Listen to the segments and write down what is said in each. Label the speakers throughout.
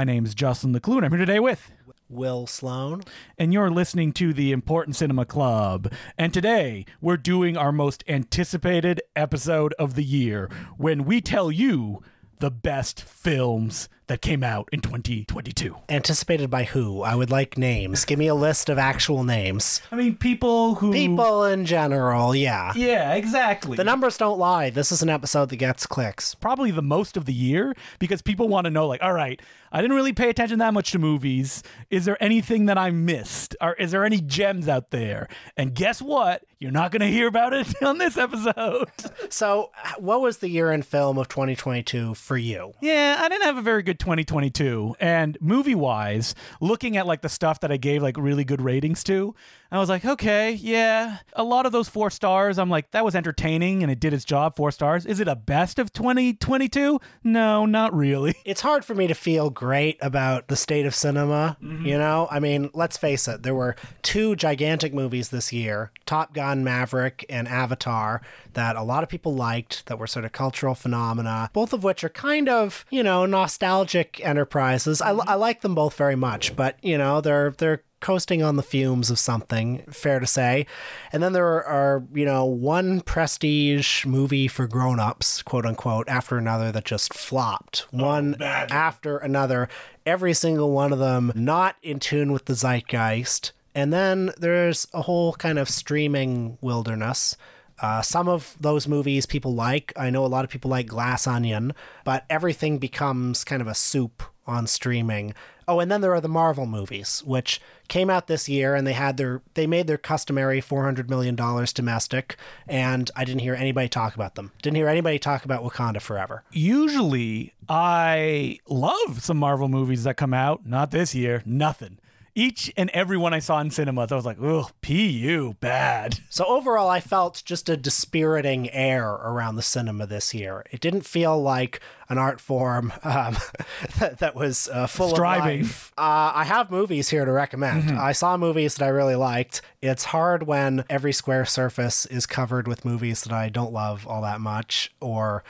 Speaker 1: My name's Justin Decloux, I'm here today with.
Speaker 2: Will Sloan.
Speaker 1: And you're listening to the Important Cinema Club. And today, we're doing our most anticipated episode of the year when we tell you the best films that came out in 2022.
Speaker 2: Anticipated by who? I would like names. Give me a list of actual names.
Speaker 1: I mean, people who.
Speaker 2: People in general, yeah.
Speaker 1: Yeah, exactly.
Speaker 2: The numbers don't lie. This is an episode that gets clicks.
Speaker 1: Probably the most of the year because people want to know, like, all right, I didn't really pay attention that much to movies. Is there anything that I missed? Or is there any gems out there? And guess what? You're not going to hear about it on this episode.
Speaker 2: So, what was the year in film of 2022 for you?
Speaker 1: Yeah, I didn't have a very good 2022. And movie wise, looking at like the stuff that I gave like really good ratings to, I was like, okay, yeah, a lot of those four stars, I'm like, that was entertaining and it did its job, four stars. Is it a best of 2022? No, not really.
Speaker 2: It's hard for me to feel great about the state of cinema. Mm-hmm. You know, I mean, let's face it, there were two gigantic movies this year Top Gun Maverick and Avatar that a lot of people liked, that were sort of cultural phenomena, both of which are kind of, you know, nostalgic enterprises. I, I like them both very much, but, you know, they're, they're coasting on the fumes of something, fair to say. And then there are, you know, one prestige movie for grown-ups, quote unquote, after another that just flopped. Oh, one bad. after another, every single one of them not in tune with the zeitgeist. And then there's a whole kind of streaming wilderness. Uh, some of those movies people like. I know a lot of people like Glass Onion, but everything becomes kind of a soup on streaming. Oh, and then there are the Marvel movies, which came out this year, and they had their they made their customary four hundred million dollars domestic, and I didn't hear anybody talk about them. Didn't hear anybody talk about Wakanda Forever.
Speaker 1: Usually, I love some Marvel movies that come out. Not this year. Nothing each and every one I saw in cinemas, I was like, "Ugh, pu bad."
Speaker 2: So overall, I felt just a dispiriting air around the cinema this year. It didn't feel like an art form um, that, that, was uh, full
Speaker 1: Striving.
Speaker 2: of life. Uh, I have movies here to recommend. Mm-hmm. I saw movies that I really liked. It's hard when every square surface is covered with movies that I don't love all that much, or.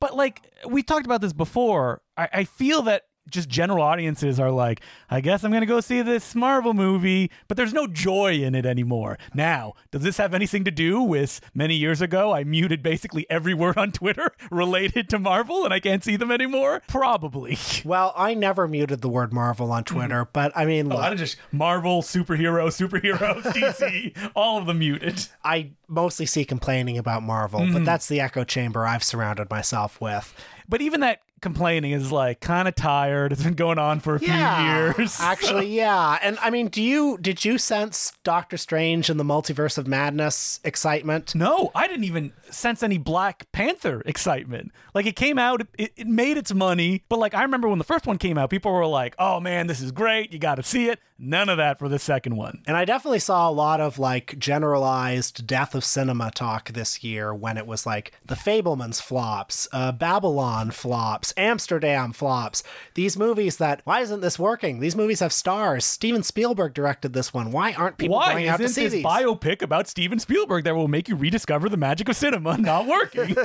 Speaker 1: But like we talked about this before, I, I feel that just general audiences are like, I guess I'm going to go see this Marvel movie, but there's no joy in it anymore. Now, does this have anything to do with many years ago I muted basically every word on Twitter related to Marvel and I can't see them anymore? Probably.
Speaker 2: Well, I never muted the word Marvel on Twitter, mm. but I mean,
Speaker 1: oh, I just Marvel, superhero, superhero, DC, all of them muted.
Speaker 2: I mostly see complaining about Marvel, mm. but that's the echo chamber I've surrounded myself with.
Speaker 1: But even that complaining is like kind of tired. It's been going on for a
Speaker 2: yeah,
Speaker 1: few years.
Speaker 2: Actually, yeah. And I mean, do you did you sense Doctor Strange and the Multiverse of Madness excitement?
Speaker 1: No, I didn't even sense any Black Panther excitement. Like it came out, it, it made its money, but like I remember when the first one came out, people were like, "Oh man, this is great. You got to see it." None of that for the second one.
Speaker 2: And I definitely saw a lot of like generalized death of cinema talk this year when it was like The Fabelmans flops, uh, Babylon flops, Amsterdam flops. These movies that why isn't this working? These movies have stars. Steven Spielberg directed this one. Why aren't people
Speaker 1: why
Speaker 2: going out to see
Speaker 1: this
Speaker 2: these?
Speaker 1: biopic about Steven Spielberg that will make you rediscover the magic of cinema not working?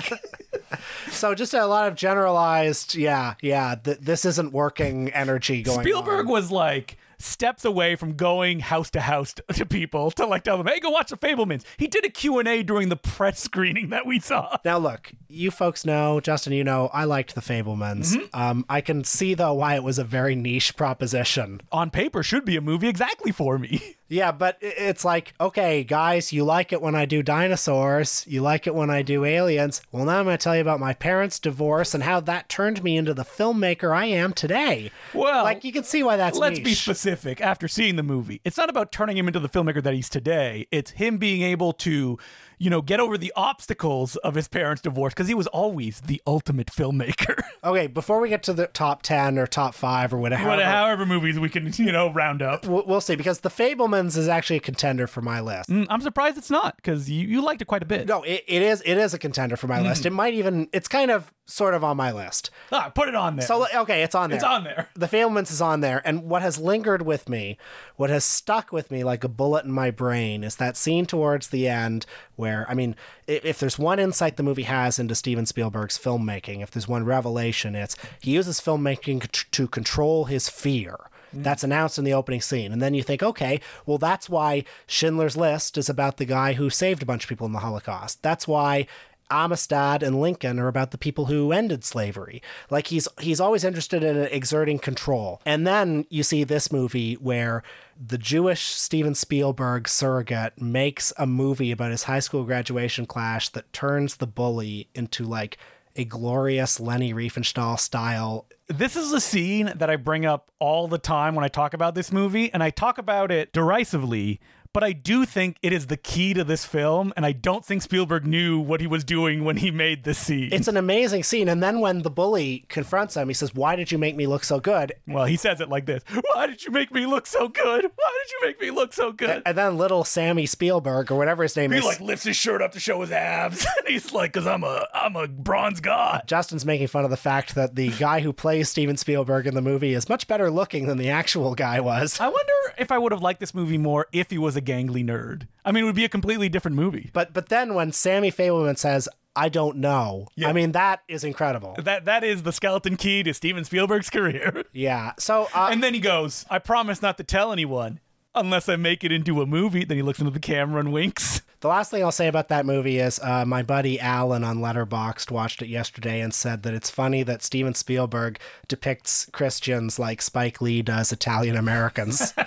Speaker 2: so just a lot of generalized, yeah, yeah, th- this isn't working energy going
Speaker 1: Spielberg
Speaker 2: on.
Speaker 1: was like steps away from going house to house to people to like tell them, "Hey, go watch the Fabelmans." He did a Q&A during the press screening that we saw.
Speaker 2: Now look, you folks know, Justin, you know, I liked the Fabelmans. Mm-hmm. Um, I can see though why it was a very niche proposition.
Speaker 1: On paper should be a movie exactly for me.
Speaker 2: Yeah, but it's like, okay, guys, you like it when I do dinosaurs. You like it when I do aliens. Well, now I'm going to tell you about my parents' divorce and how that turned me into the filmmaker I am today.
Speaker 1: Well,
Speaker 2: like you can see why that's.
Speaker 1: Let's
Speaker 2: niche.
Speaker 1: be specific. After seeing the movie, it's not about turning him into the filmmaker that he's today. It's him being able to you know, get over the obstacles of his parents' divorce because he was always the ultimate filmmaker.
Speaker 2: okay, before we get to the top 10 or top 5 or whatever.
Speaker 1: whatever, however movies we can, you know, round up.
Speaker 2: We'll, we'll see because The Fabelmans is actually a contender for my list.
Speaker 1: Mm, I'm surprised it's not because you, you liked it quite a bit.
Speaker 2: No, it, it is it is a contender for my mm. list. It might even it's kind of sort of on my list.
Speaker 1: Ah, put it on there.
Speaker 2: So okay, it's on there.
Speaker 1: it's on there.
Speaker 2: The Fabelmans is on there, and what has lingered with me, what has stuck with me like a bullet in my brain, is that scene towards the end where, I mean, if, if there's one insight the movie has into Steven Spielberg's filmmaking, if there's one revelation, it's he uses filmmaking to control his fear. That's announced in the opening scene. And then you think, okay, well, that's why Schindler's List is about the guy who saved a bunch of people in the Holocaust. That's why Amistad and Lincoln are about the people who ended slavery. Like he's he's always interested in exerting control. And then you see this movie where the Jewish Steven Spielberg surrogate makes a movie about his high school graduation class that turns the bully into like a glorious Leni Riefenstahl style
Speaker 1: This is a scene that I bring up all the time when I talk about this movie, and I talk about it derisively. But I do think it is the key to this film, and I don't think Spielberg knew what he was doing when he made this scene.
Speaker 2: It's an amazing scene. And then when the bully confronts him, he says, Why did you make me look so good?
Speaker 1: well, he says it like this Why did you make me look so good? Why did you make me look so good?
Speaker 2: And then little Sammy Spielberg, or whatever his name is.
Speaker 1: He
Speaker 2: is.
Speaker 1: like lifts his shirt up to show his abs. and he's like, "Cause I'm a I'm a bronze god."
Speaker 2: Justin's making fun of the fact that the guy who plays Steven Spielberg in the movie is much better looking than the actual guy was.
Speaker 1: I wonder if I would have liked this movie more if he was a gangly nerd. I mean, it would be a completely different movie.
Speaker 2: But but then when Sammy Fabelman says, "I don't know," I mean that is incredible.
Speaker 1: That that is the skeleton key to Steven Spielberg's career.
Speaker 2: Yeah. So uh,
Speaker 1: And then he goes, "I promise not to tell anyone." Unless I make it into a movie, then he looks into the camera and winks.
Speaker 2: the last thing I'll say about that movie is uh, my buddy Alan on Letterboxd watched it yesterday and said that it's funny that Steven Spielberg depicts Christians like Spike Lee does Italian Americans.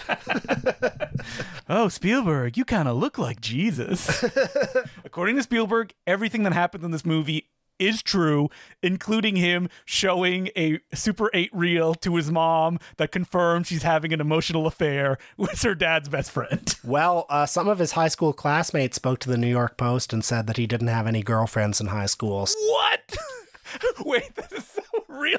Speaker 1: Oh, Spielberg, you kind of look like Jesus. According to Spielberg, everything that happens in this movie is true, including him showing a Super 8 reel to his mom that confirms she's having an emotional affair with her dad's best friend.
Speaker 2: well, uh, some of his high school classmates spoke to the New York Post and said that he didn't have any girlfriends in high school.
Speaker 1: What? Wait, this is so really?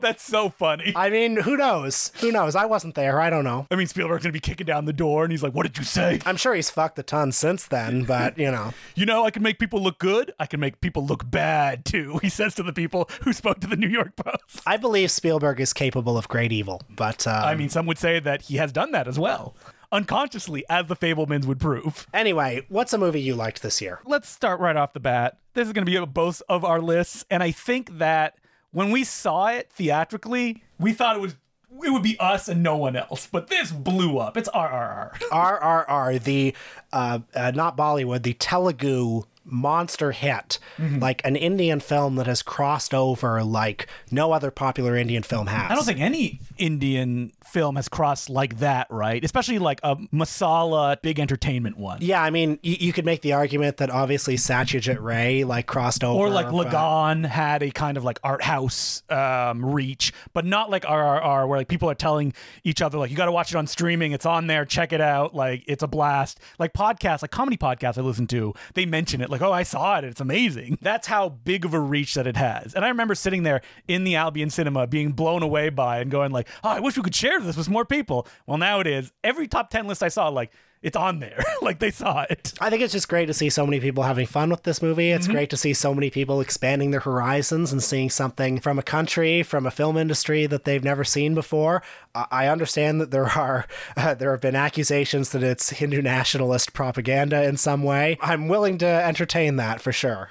Speaker 1: That's so funny.
Speaker 2: I mean, who knows? Who knows? I wasn't there. I don't know.
Speaker 1: I mean, Spielberg's gonna be kicking down the door and he's like, What did you say?
Speaker 2: I'm sure he's fucked a ton since then, but you know.
Speaker 1: You know, I can make people look good. I can make people look bad too. He says to the people who spoke to the New York Post.
Speaker 2: I believe Spielberg is capable of great evil, but uh,
Speaker 1: I mean, some would say that he has done that as well, unconsciously, as the Fabelmans would prove.
Speaker 2: anyway, what's a movie you liked this year?
Speaker 1: Let's start right off the bat. This is going to be both of our lists, and I think that when we saw it theatrically, we thought it was it would be us and no one else. But this blew up. It's RRR.
Speaker 2: RRR, the uh, uh, not Bollywood, the Telugu monster hit, like an Indian film that has crossed over like no other popular Indian film has.
Speaker 1: I don't think any Indian film has crossed like that, right? Especially like a masala big entertainment one.
Speaker 2: Yeah, I mean, you, you could make the argument that obviously Satyajit Ray like crossed over,
Speaker 1: Or like
Speaker 2: but-
Speaker 1: had a kind of like art house um, reach, but not like RRR, where like people are telling each other like you got to watch it on streaming. It's on there. Check it out. Like it's a blast. Like podcasts, like comedy podcasts I listen to, they mention it like oh I saw it. It's amazing. That's how big of a reach that it has. And I remember sitting there in the Albion Cinema being blown away by and going like oh I wish we could share this with more people. Well now it is. Every top ten list I saw like it's on there. like they saw it.
Speaker 2: I think it's just great to see so many people having fun with this movie. It's great to see so many people expanding their horizons and seeing something from a country, from a film industry that they've never seen before. I understand that there are uh, there have been accusations that it's Hindu nationalist propaganda in some way. I'm willing to entertain that for sure.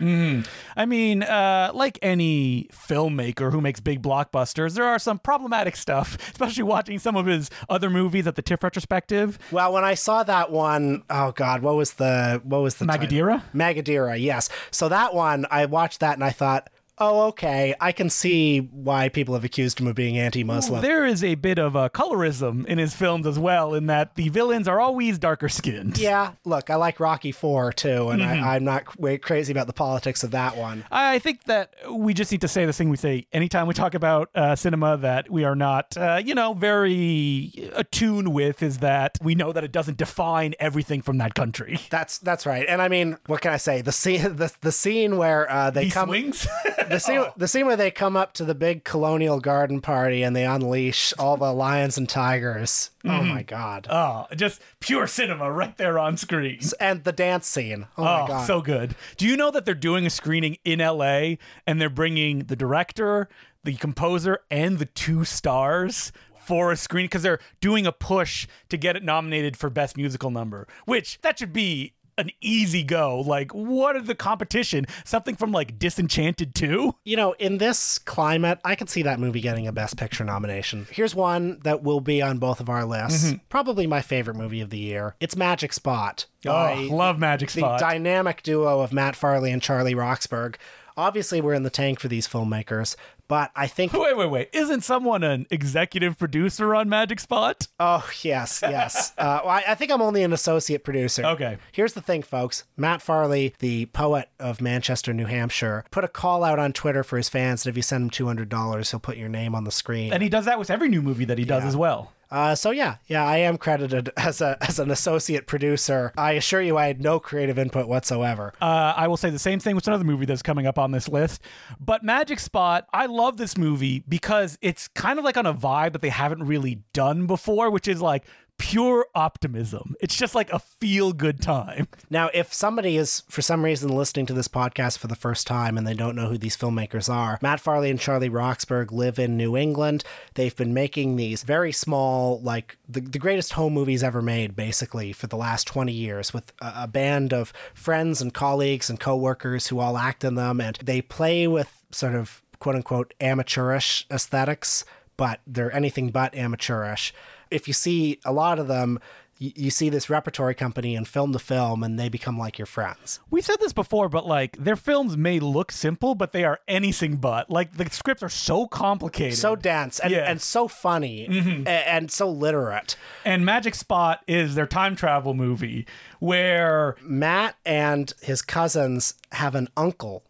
Speaker 1: I mean, uh, like any filmmaker who makes big blockbusters, there are some problematic stuff, especially watching some of his other movies at the TIFF retrospective.
Speaker 2: Well, when I saw that one, oh god, what was the what was the title?
Speaker 1: Magadheera?
Speaker 2: Magadheera, yes. So that one, I watched that and I thought, oh, okay, I can see why people have accused him of being anti-Muslim.
Speaker 1: There is a bit of a colorism in his films as well, in that the villains are always darker skinned.
Speaker 2: yeah, look, I like Rocky Four too, and
Speaker 1: Mm-hmm.
Speaker 2: I, I'm not crazy about the politics of that one.
Speaker 1: I think that we just need to say this thing we say anytime we talk about uh, cinema that we are not, uh, you know, very attuned with is that we know that it doesn't define everything from that country.
Speaker 2: That's that's right, and I mean, what can I say? The scene, the, the scene where uh, they
Speaker 1: He
Speaker 2: come,
Speaker 1: swings.
Speaker 2: The scene, oh. the scene where they come up to the big colonial garden party and they unleash all the lions and tigers. Oh mm-hmm. my god!
Speaker 1: Oh, just pure cinema right there on screen.
Speaker 2: And the dance scene. Oh, my
Speaker 1: Oh,
Speaker 2: god!
Speaker 1: so good. Do you know that they're doing a screening in LA and they're bringing the director, the composer, and the two stars for a screen because they're doing a push to get it nominated for Best Musical Number, which that should be an easy go. Like, what is the competition? Something from like Disenchanted 2?
Speaker 2: you know, in this climate, I could see that movie getting a Best Picture nomination. Here's one that will be on both of our lists.
Speaker 1: Mm-hmm.
Speaker 2: Probably my favorite movie of the year. It's Magic Spot.
Speaker 1: Oh,
Speaker 2: by
Speaker 1: love Magic Spot.
Speaker 2: the dynamic duo of Matt Farley and Charlie Roxburgh. Obviously, we're in the tank for these filmmakers, but I think.
Speaker 1: Wait, wait, wait. Isn't someone an executive producer on Magic Spot?
Speaker 2: Oh, yes, yes. uh, well, I, I think I'm only an associate producer.
Speaker 1: Okay.
Speaker 2: Here's the thing, folks. Matt Farley, the poet of Manchester, New Hampshire, put a call out on Twitter for his fans that if you send him $200, he'll put your name on the screen.
Speaker 1: And he does that with every new movie that he does as well.
Speaker 2: Uh, so yeah, yeah, I am credited as a as an associate producer. I assure you, I had no creative input whatsoever.
Speaker 1: Uh, I will say the same thing with another movie that's coming up on this list. But Magic Spot, I love this movie because it's kind of like on a vibe that they haven't really done before, which is like pure optimism. It's just like a feel good time.
Speaker 2: Now, if somebody is for some reason listening to this podcast for the first time and they don't know who these filmmakers are, Matt Farley and Charlie Roxburgh live in New England. They've been making these very small, like the, the greatest home movies ever made, basically, for the last 20 years with a, a band of friends and colleagues and coworkers who all act in them. And they play with sort of quote unquote amateurish aesthetics, but they're anything but amateurish. If you see a lot of them, you, see this repertory company and film the film, and they become like your friends.
Speaker 1: We said this before, but like their films may look simple, but they are anything but. Like the scripts are so complicated.
Speaker 2: So dense and,
Speaker 1: Yeah. Mm-hmm.
Speaker 2: and so funny a- and, so literate.
Speaker 1: and Magic Spot is their time travel movie where
Speaker 2: Matt and his cousins have an uncle,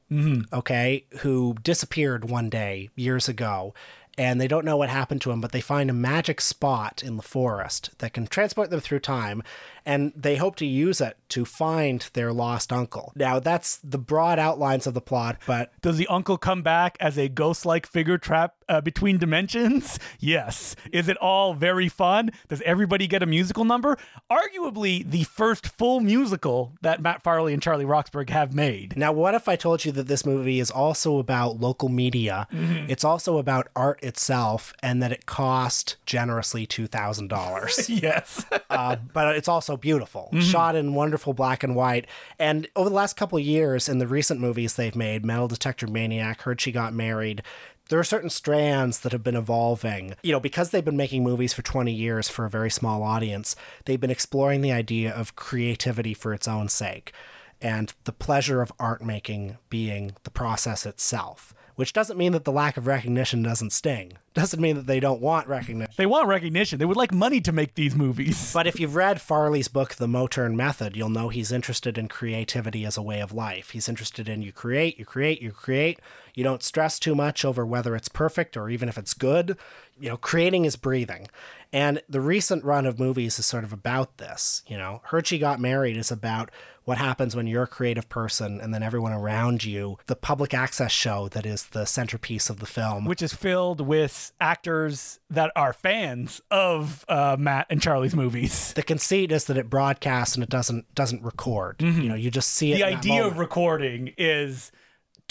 Speaker 2: okay, who disappeared one day years ago. And they don't know what happened to him, but they find a magic spot in the forest that can transport them through time. And they hope to use it to find their lost uncle. Now, that's the broad outlines of the plot, but
Speaker 1: Does the uncle come back as a ghost like figure trapped uh, between dimensions? Yes. Is it all very fun? Does everybody get a musical number? Arguably, the first full musical that Matt Farley and Charlie Roxburgh have made.
Speaker 2: Now, what if I told you that this movie is also about local media? It's also about art itself, and that it cost generously two thousand dollars.
Speaker 1: Yes.
Speaker 2: uh, but it's also beautiful, mm-hmm. shot in wonderful black and white. And over the last couple of years, in the recent movies they've made, Metal Detector Maniac, Heard She Got Married. There are certain strands that have been evolving. You know, because they've been making movies for 20 years for a very small audience, they've been exploring the idea of creativity for its own sake and the pleasure of art making being the process itself. Which doesn't mean that the lack of recognition doesn't sting. Doesn't mean that they don't want recognition.
Speaker 1: they want recognition. They would like money to make these movies.
Speaker 2: But if you've read Farley's book, The Motern Method, you'll know he's interested in creativity as a way of life. He's interested in you create, you create, you create. You don't stress too much over whether it's perfect or even if it's good. You know, creating is breathing. And the recent run of movies is sort of about this. You know, Heard She Got Married is about what happens when you're a creative person and then everyone around you, the public access show that is the centerpiece of the film.
Speaker 1: which is filled with actors that are fans of uh, Matt and Charlie's movies.
Speaker 2: the conceit is that it broadcasts and it doesn't doesn't record. You know, you just see it.
Speaker 1: The idea of recording is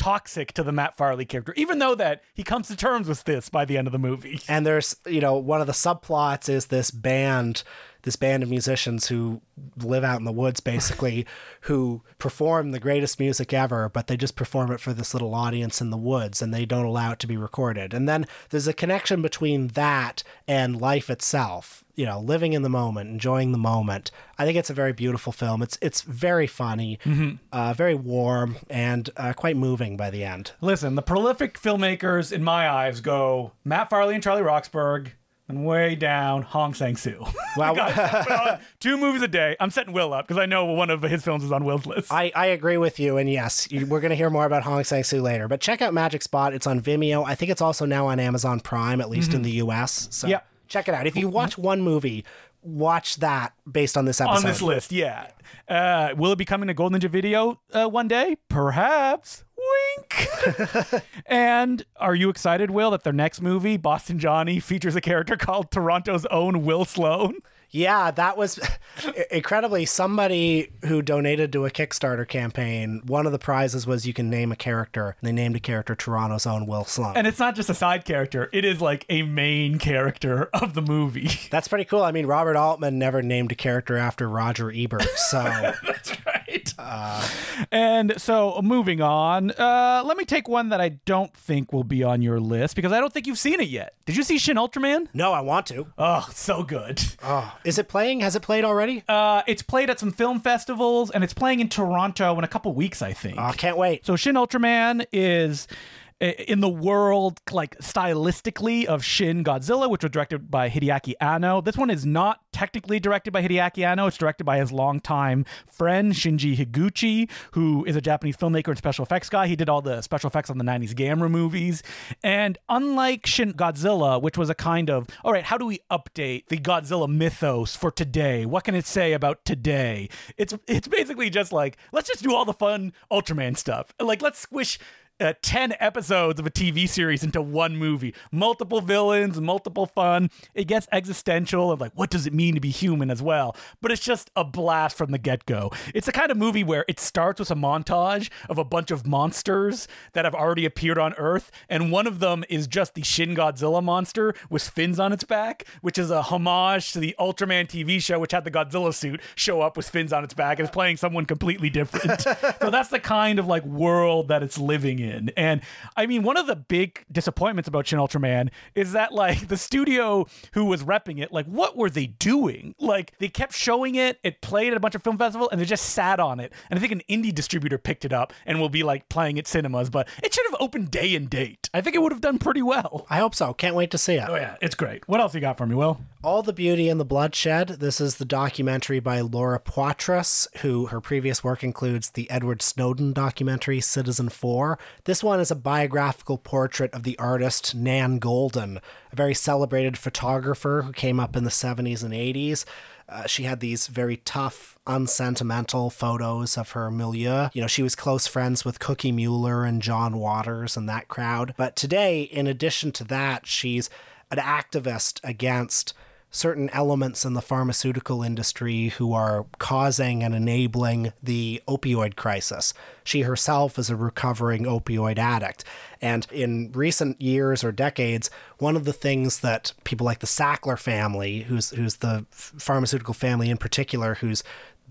Speaker 1: toxic to the Matt Farley character, even though that he comes to terms with this by the end of the movie.
Speaker 2: and there's you know one of the subplots is this band this band of musicians who live out in the woods basically who perform the greatest music ever but they just perform it for this little audience in the woods and they don't allow it to be recorded and then there's a connection between that and life itself you know living in the moment enjoying the moment i think it's a very beautiful film it's it's very funny uh, very warm and uh, quite moving by the end
Speaker 1: Listen, the prolific filmmakers in my eyes go Matt Farley and Charlie Roxburgh, and way down Hong Sang Soo.
Speaker 2: Wow.
Speaker 1: Two movies a day. I'm setting Will up because I know one of his films is on Will's list.
Speaker 2: I, I agree with you, and yes, you, we're going to hear more about Hong Sang Soo later. But check out Magic Spot; it's on Vimeo. I think it's also now on Amazon Prime, at least in the U.S. So
Speaker 1: Yeah.
Speaker 2: Check it out. If you watch one movie, watch that based on this episode.
Speaker 1: on this list, yeah. Uh, will it be coming to Golden Ninja Video uh, one day? Perhaps. wink. and are you excited, Will, that their next movie, Boston Johnny, features a character called Toronto's own Will Sloan?
Speaker 2: Yeah, that was incredibly somebody who donated to a Kickstarter campaign. One of the prizes was you can name a character. They named a character Toronto's own Will Sloan.
Speaker 1: And it's not just a side character, it is like a main character of the movie.
Speaker 2: That's pretty cool. I mean, Robert Altman never named a character after Roger Ebert. So
Speaker 1: That's right. Uh, and so moving on, uh, let me take one that I don't think will be on your list because I don't think you've seen it yet. Did you see Shin Ultraman?
Speaker 2: No, I want to.
Speaker 1: Oh, so good.
Speaker 2: Oh, is it playing? Has it played already?
Speaker 1: Uh, it's played at some film festivals and it's playing in Toronto in a couple weeks, I think.
Speaker 2: Oh, can't wait.
Speaker 1: So Shin Ultraman is in the world, like stylistically, of Shin Godzilla, which was directed by Hideaki Anno. This one is not technically directed by Hideaki Anno. It's directed by his longtime friend Shinji Higuchi, who is a Japanese filmmaker and special effects guy. He did all the special effects on the 90s Gamera movies. And unlike Shin Godzilla, which was a kind of, all right, how do we update the Godzilla mythos for today? What can it say about today? It's it's basically just like, let's just do all the fun Ultraman stuff. Like let's squish uh, 10 episodes of a TV series into one movie. Multiple villains, multiple fun. It gets existential of like, what does it mean to be human as well? But it's just a blast from the get go. It's the kind of movie where it starts with a montage of a bunch of monsters that have already appeared on Earth. And one of them is just the Shin Godzilla monster with fins on its back, which is a homage to the Ultraman TV show, which had the Godzilla suit show up with fins on its back and is playing someone completely different. so that's the kind of like world that it's living in. And I mean, one of the big disappointments about Shin Ultraman is that like the studio who was repping it, like what were they doing? Like they kept showing it, it played at a bunch of film festivals, and they just sat on it. And I think an indie distributor picked it up and will be like playing at cinemas, but it should have opened day and date. I think it would have done pretty well.
Speaker 2: I hope so. Can't wait to see it.
Speaker 1: Oh yeah, it's great. What else you got for me, Will?
Speaker 2: All the Beauty and the Bloodshed. This is the documentary by Laura Poitras, who her previous work includes the Edward Snowden documentary Citizen 4. This one is a biographical portrait of the artist Nan Goldin, a very celebrated photographer who came up in the 70s and 80s. Uh, she had these very tough, unsentimental photos of her milieu. You know, she was close friends with Cookie Mueller and John Waters and that crowd. But today, in addition to that, she's an activist against certain elements in the pharmaceutical industry who are causing and enabling the opioid crisis. She herself is a recovering opioid addict. And in recent years or decades, one of the things that people like the Sackler family, who's who's the pharmaceutical family in particular, who's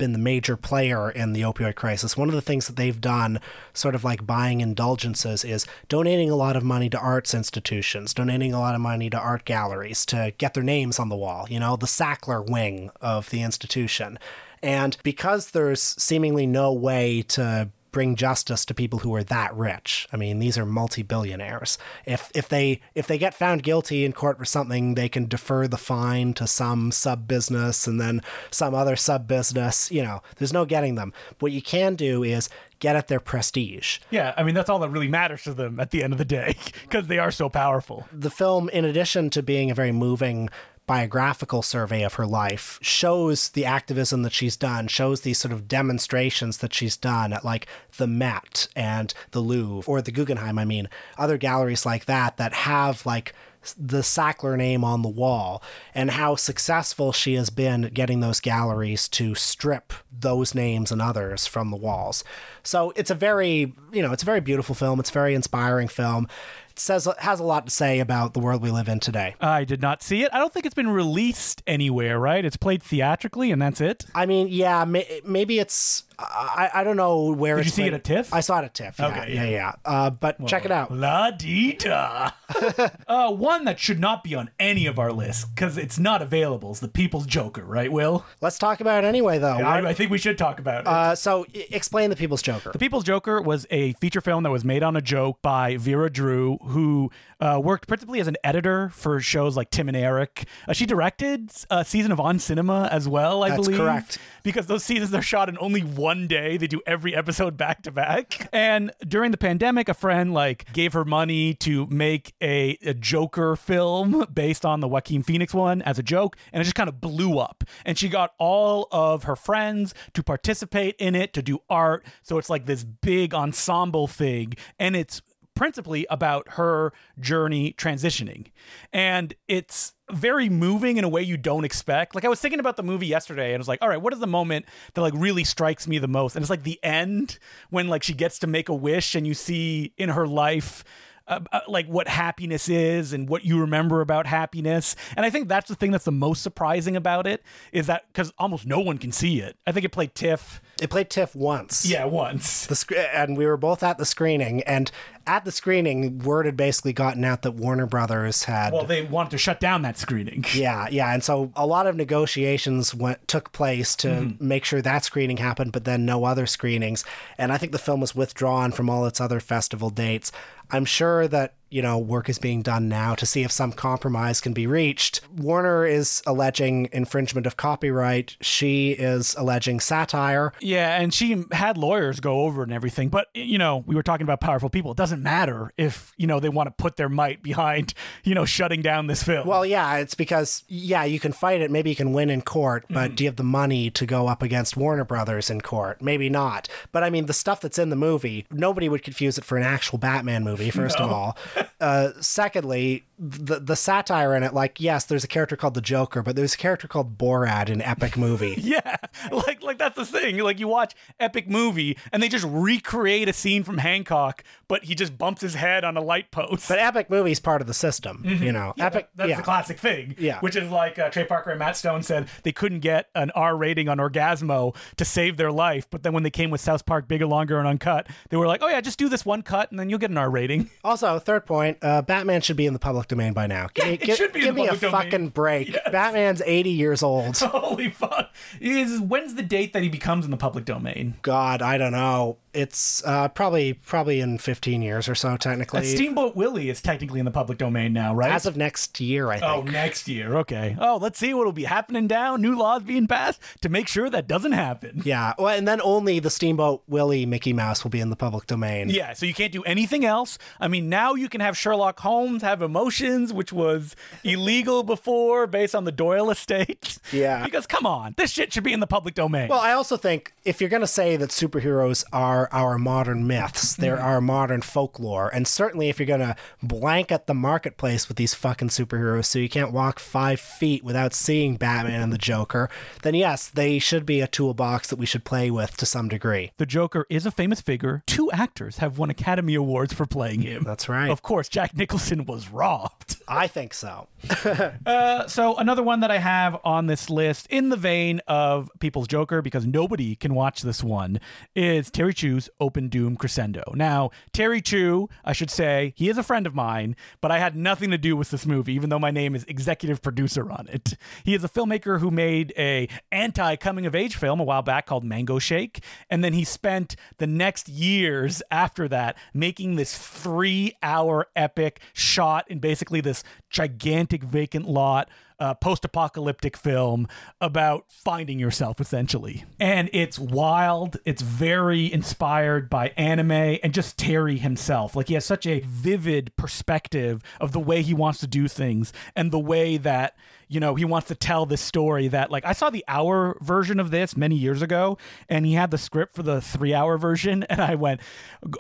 Speaker 2: been the major player in the opioid crisis. One of the things that they've done, sort of like buying indulgences, is donating a lot of money to arts institutions, donating a lot of money to art galleries to get their names on the wall, you know, the Sackler wing of the institution. And because there's seemingly no way to bring justice to people who are that rich. I mean, these are multi-billionaires. If if they if they get found guilty in court for something, they can defer the fine to some sub business and then some other sub business. You know, there's no getting them. What you can do is get at their prestige.
Speaker 1: Yeah, I mean that's all that really matters to them at the end of the day because they are so powerful.
Speaker 2: The film in addition to being a very moving biographical survey of her life shows the activism that she's done, shows these sort of demonstrations that she's done at like the Met and the Louvre or the Guggenheim, I mean, other galleries like that that have like the Sackler name on the wall and how successful she has been getting those galleries to strip those names and others from the walls. So it's a very, you know, it's a very beautiful film. It's a very inspiring film says has a lot to say about the world we live in today.
Speaker 1: I did not see it. I don't think it's been released anywhere, right? It's played theatrically, and that's it.
Speaker 2: I mean, yeah, may, maybe it's. I, I don't know where.
Speaker 1: Did
Speaker 2: it's
Speaker 1: you see it at TIFF?
Speaker 2: I saw it at TIFF. Yeah,
Speaker 1: Okay,
Speaker 2: yeah,
Speaker 1: yeah.
Speaker 2: yeah. Uh, but check it out.
Speaker 1: La Dita. uh, one that should not be on any of our lists because it's not available is The People's Joker, right, Will?
Speaker 2: Let's talk about it anyway, though.
Speaker 1: I, I think we should talk about it.
Speaker 2: uh, so, I- explain the People's Joker.
Speaker 1: The People's Joker was a feature film that was made on a joke by Vera Drew, who uh, worked principally as an editor for shows like Tim and Eric. Uh, she directed a season of On Cinema as well, I
Speaker 2: That's
Speaker 1: believe.
Speaker 2: correct.
Speaker 1: Because those seasons are shot in only one one day. They do every episode back to back. And during the pandemic, a friend like gave her money to make a, a Joker film based on the Joaquin Phoenix one as a joke, and it just kind of blew up. And she got all of her friends to participate in it, to do art. So it's like this big ensemble thing, and it's principally about her journey transitioning. And it's very moving in a way you don't expect. Like I was thinking about the movie yesterday and I was like, all right, what is the moment that like really strikes me the most? And it's like the end when like she gets to make a wish and you see in her life uh, uh, like what happiness is and what you remember about happiness. And I think that's the thing that's the most surprising about it is that because almost no one can see it. I think it played TIFF.
Speaker 2: It played TIFF once.
Speaker 1: Yeah, once.
Speaker 2: The sc- and we were both at the screening, and at the screening, word had basically gotten out that Warner Brothers had.
Speaker 1: Well, they wanted to shut down that screening.
Speaker 2: Yeah, yeah, and so a lot of negotiations went took place to mm-hmm. make sure that screening happened, but then no other screenings. And I think the film was withdrawn from all its other festival dates. I'm sure that you know, work is being done now to see if some compromise can be reached. Warner is alleging infringement of copyright. She is alleging satire.
Speaker 1: Yeah, and she had lawyers go over it and everything. But, you know, we were talking about powerful people. It doesn't matter if, you know, they want to put their might behind, you know, shutting down this film.
Speaker 2: Well, yeah, it's because, yeah, you can fight it. Maybe you can win in court, but mm. do you have the money to go up against Warner Brothers in court? Maybe not. But I mean, the stuff that's in the movie, nobody would confuse it for an actual Batman movie, first no. of all. Uh, secondly, the the satire in it, like yes, there's a character called the Joker, but there's a character called Borat in Epic Movie.
Speaker 1: yeah, like like that's the thing. Like you watch Epic Movie and they just recreate a scene from Hancock, but he just bumps his head on a light post.
Speaker 2: But Epic Movie is part of the system, mm-hmm. you know.
Speaker 1: Yeah,
Speaker 2: Epic,
Speaker 1: that's
Speaker 2: yeah.
Speaker 1: the classic thing.
Speaker 2: Yeah,
Speaker 1: which is like uh, Trey Parker and Matt Stone said they couldn't get an R rating on Orgazmo to save their life, but then when they came with South Park Bigger, Longer, and Uncut, they were like, oh yeah, just do this one cut and then you'll get an R rating.
Speaker 2: Also, third point, uh, Batman should be in the public domain by now.
Speaker 1: Yeah, it should be
Speaker 2: give me a
Speaker 1: domain.
Speaker 2: fucking break. Yes. Batman's 80 years old.
Speaker 1: Holy fuck. Is when's the date that he becomes in the public domain?
Speaker 2: God, I don't know. It's uh, probably probably in 15 years or so, technically.
Speaker 1: Steamboat Willie is technically in the public domain now, right?
Speaker 2: As of next year, I
Speaker 1: oh, think. Oh, next year. Okay. Oh, let's see what'll be happening down. New laws being passed to make sure that doesn't happen.
Speaker 2: Yeah. Well, and then only the Steamboat Willie Mickey Mouse will be in the public domain.
Speaker 1: Yeah. So you can't do anything else. I mean, now you can have Sherlock Holmes have emotions, which was illegal before based on the Doyle estate.
Speaker 2: Yeah.
Speaker 1: because come on, this shit should be in the public domain.
Speaker 2: Well, I also think if you're going to say that superheroes are are our modern myths. They're mm. our modern folklore. And certainly if you're going to blanket the marketplace with these fucking superheroes so you can't walk five feet without seeing Batman and the Joker, then yes, they should be a toolbox that we should play with to some degree.
Speaker 1: The Joker is a famous figure. Two actors have won Academy Awards for playing him.
Speaker 2: That's right.
Speaker 1: Of course, Jack Nicholson was robbed.
Speaker 2: I think so.
Speaker 1: uh, so another one that I have on this list, in the vein of People's Joker, because nobody can watch this one, is Terry Chu's Open Doom Crescendo. Now, Terry Chu, I should say, he is a friend of mine, but I had nothing to do with this movie, even though my name is executive producer on it. He is a filmmaker who made a anti coming of age film a while back called Mango Shake, and then he spent the next years after that making this three hour epic shot in basically this gigantic vacant lot uh, post apocalyptic film about finding yourself, essentially. And it's wild. It's very inspired by anime and just Terry himself. Like, he has such a vivid perspective of the way he wants to do things and the way that you know, he wants to tell this story that like I saw the hour version of this many years ago and he had the script for the 3 hour version and I went,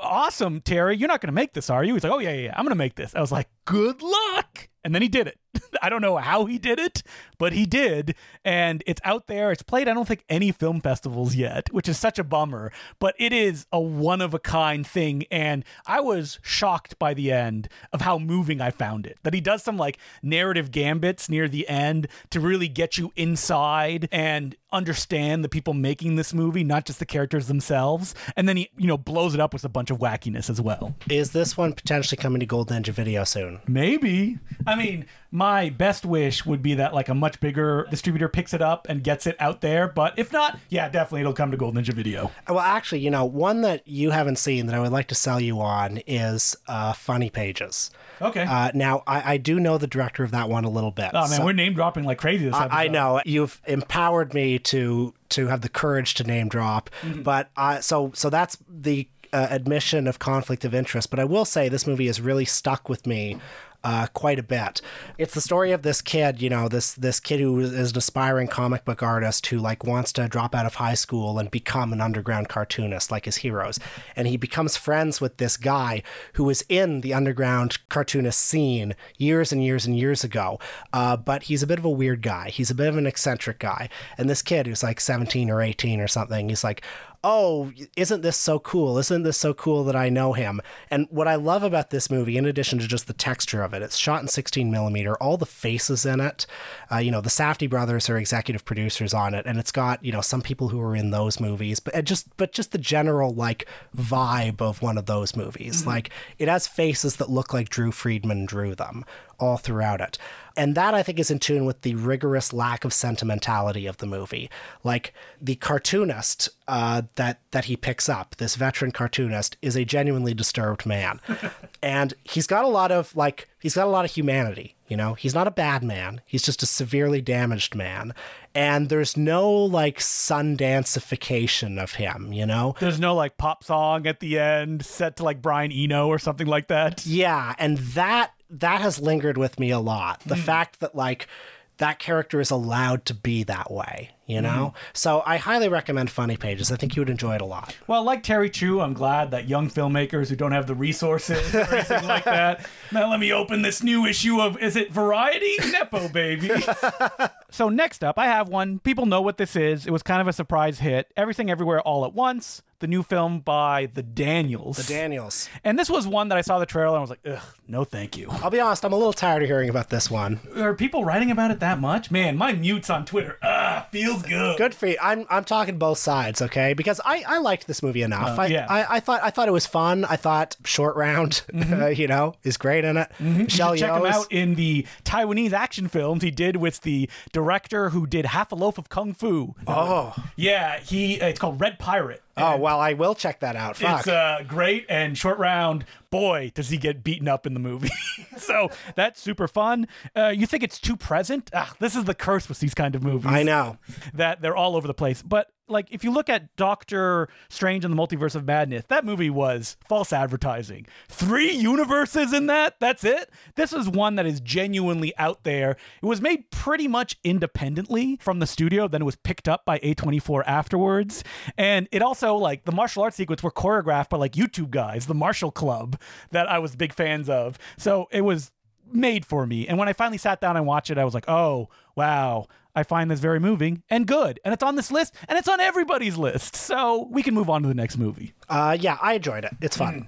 Speaker 1: "Awesome, Terry, you're not going to make this, are you?" He's like, "Oh yeah, yeah, yeah I'm going to make this." I was like, "Good luck." And then he did it. I don't know how he did it, but he did. And it's out there. It's played, I don't think, any film festivals yet, which is such a bummer. But it is a one of a kind thing. And I was shocked by the end of how moving I found it. That he does some like narrative gambits near the end to really get you inside and understand the people making this movie, not just the characters themselves. And then he, you know, blows it up with a bunch of wackiness as well.
Speaker 2: Is this one potentially coming to Golden Ninja Video soon?
Speaker 1: Maybe. I mean, my best wish would be that like a much bigger distributor picks it up and gets it out there. But if not, yeah, definitely it'll come to Gold Ninja Video.
Speaker 2: Well, actually, you know, one that you haven't seen that I would like to sell you on is uh, Funny Pages.
Speaker 1: Okay.
Speaker 2: Uh, now, I, I do know the director of that one a little bit.
Speaker 1: oh man,
Speaker 2: so-
Speaker 1: we're name dropping like crazy this episode.
Speaker 2: I know you've empowered me to to have the courage to name drop,
Speaker 1: Mm-hmm.
Speaker 2: but uh, so so that's the uh, admission of conflict of interest. But I will say this movie has really stuck with me. Uh, quite a bit. It's the story of this kid, you know, this this kid who is an aspiring comic book artist who like wants to drop out of high school and become an underground cartoonist like his heroes. And he becomes friends with this guy who was in the underground cartoonist scene years and years and years ago. Uh, but he's a bit of a weird guy. He's a bit of an eccentric guy. And this kid who's like 17 or 18 or something, he's like, oh, isn't this so cool? Isn't this so cool that I know him? And what I love about this movie, in addition to just the texture of it, it's shot in 16 millimeter, all the faces in it. Uh, you know, the Safdie brothers are executive producers on it, and it's got you know some people who are in those movies, but it just but just the general like vibe of one of those movies. Like it has faces that look like Drew Friedman drew them all throughout it. And that I think is in tune with the rigorous lack of sentimentality of the movie. Like the cartoonist uh, that that he picks up, this veteran cartoonist, is a genuinely disturbed man, and he's got a lot of like he's got a lot of humanity. You know, he's not a bad man. He's just a severely damaged man, and there's no like Sundanceification of him. You know,
Speaker 1: There's no like pop song at the end set to like Brian Eno or something like that.
Speaker 2: Yeah, and that that has lingered with me a lot. The mm. fact that like that character is allowed to be that way, you mm-hmm. know? So I highly recommend Funny Pages. I think you would enjoy it a lot.
Speaker 1: Well, like Terry Chu, I'm glad that young filmmakers who don't have the resources or anything like that. Now let me open this new issue of is it Variety? Nepo baby. so next up, I have one. People know what this is. It was kind of a surprise hit. Everything Everywhere All at Once. The new film by the Daniels.
Speaker 2: The Daniels.
Speaker 1: and this was one that I saw the trailer and I was like, ugh, no thank you.
Speaker 2: I'll be honest, I'm a little tired of hearing about this one.
Speaker 1: Are people writing about it that much? Man, my mutes on Twitter. Ah, feels good.
Speaker 2: Good for you. I'm I'm talking both sides, okay? Because I, I liked this movie enough. I,
Speaker 1: yeah.
Speaker 2: I I thought I thought it was fun. I thought Short Round, uh, you know, is great in it. Michelle
Speaker 1: Check him out in the Taiwanese action films he did with the director who did Half a Loaf of Kung Fu.
Speaker 2: Oh.
Speaker 1: Yeah, he. It's called Red Pirate.
Speaker 2: Oh, well, I will check that out. Fuck.
Speaker 1: It's uh, great and short round. Boy, does he get beaten up in the movie. so that's super fun. Uh, you think it's too present? Ah, this is the curse with these kind of movies.
Speaker 2: I know.
Speaker 1: that they're all over the place. But like, if you look at Doctor Strange and the Multiverse of Madness, that movie was false advertising. Three universes in that. That's it. This is one that is genuinely out there. It was made pretty much independently from the studio. Then it was picked up by A24 afterwards. And it also like the martial arts sequence were choreographed by like YouTube guys, the Martial Club that I was big fans of. So it was made for me. And when I finally sat down and watched it, I was like, oh, wow. I find this very moving and good. And it's on this list and it's on everybody's list. So we can move on to the next movie.
Speaker 2: Uh, yeah, I enjoyed it. It's fun.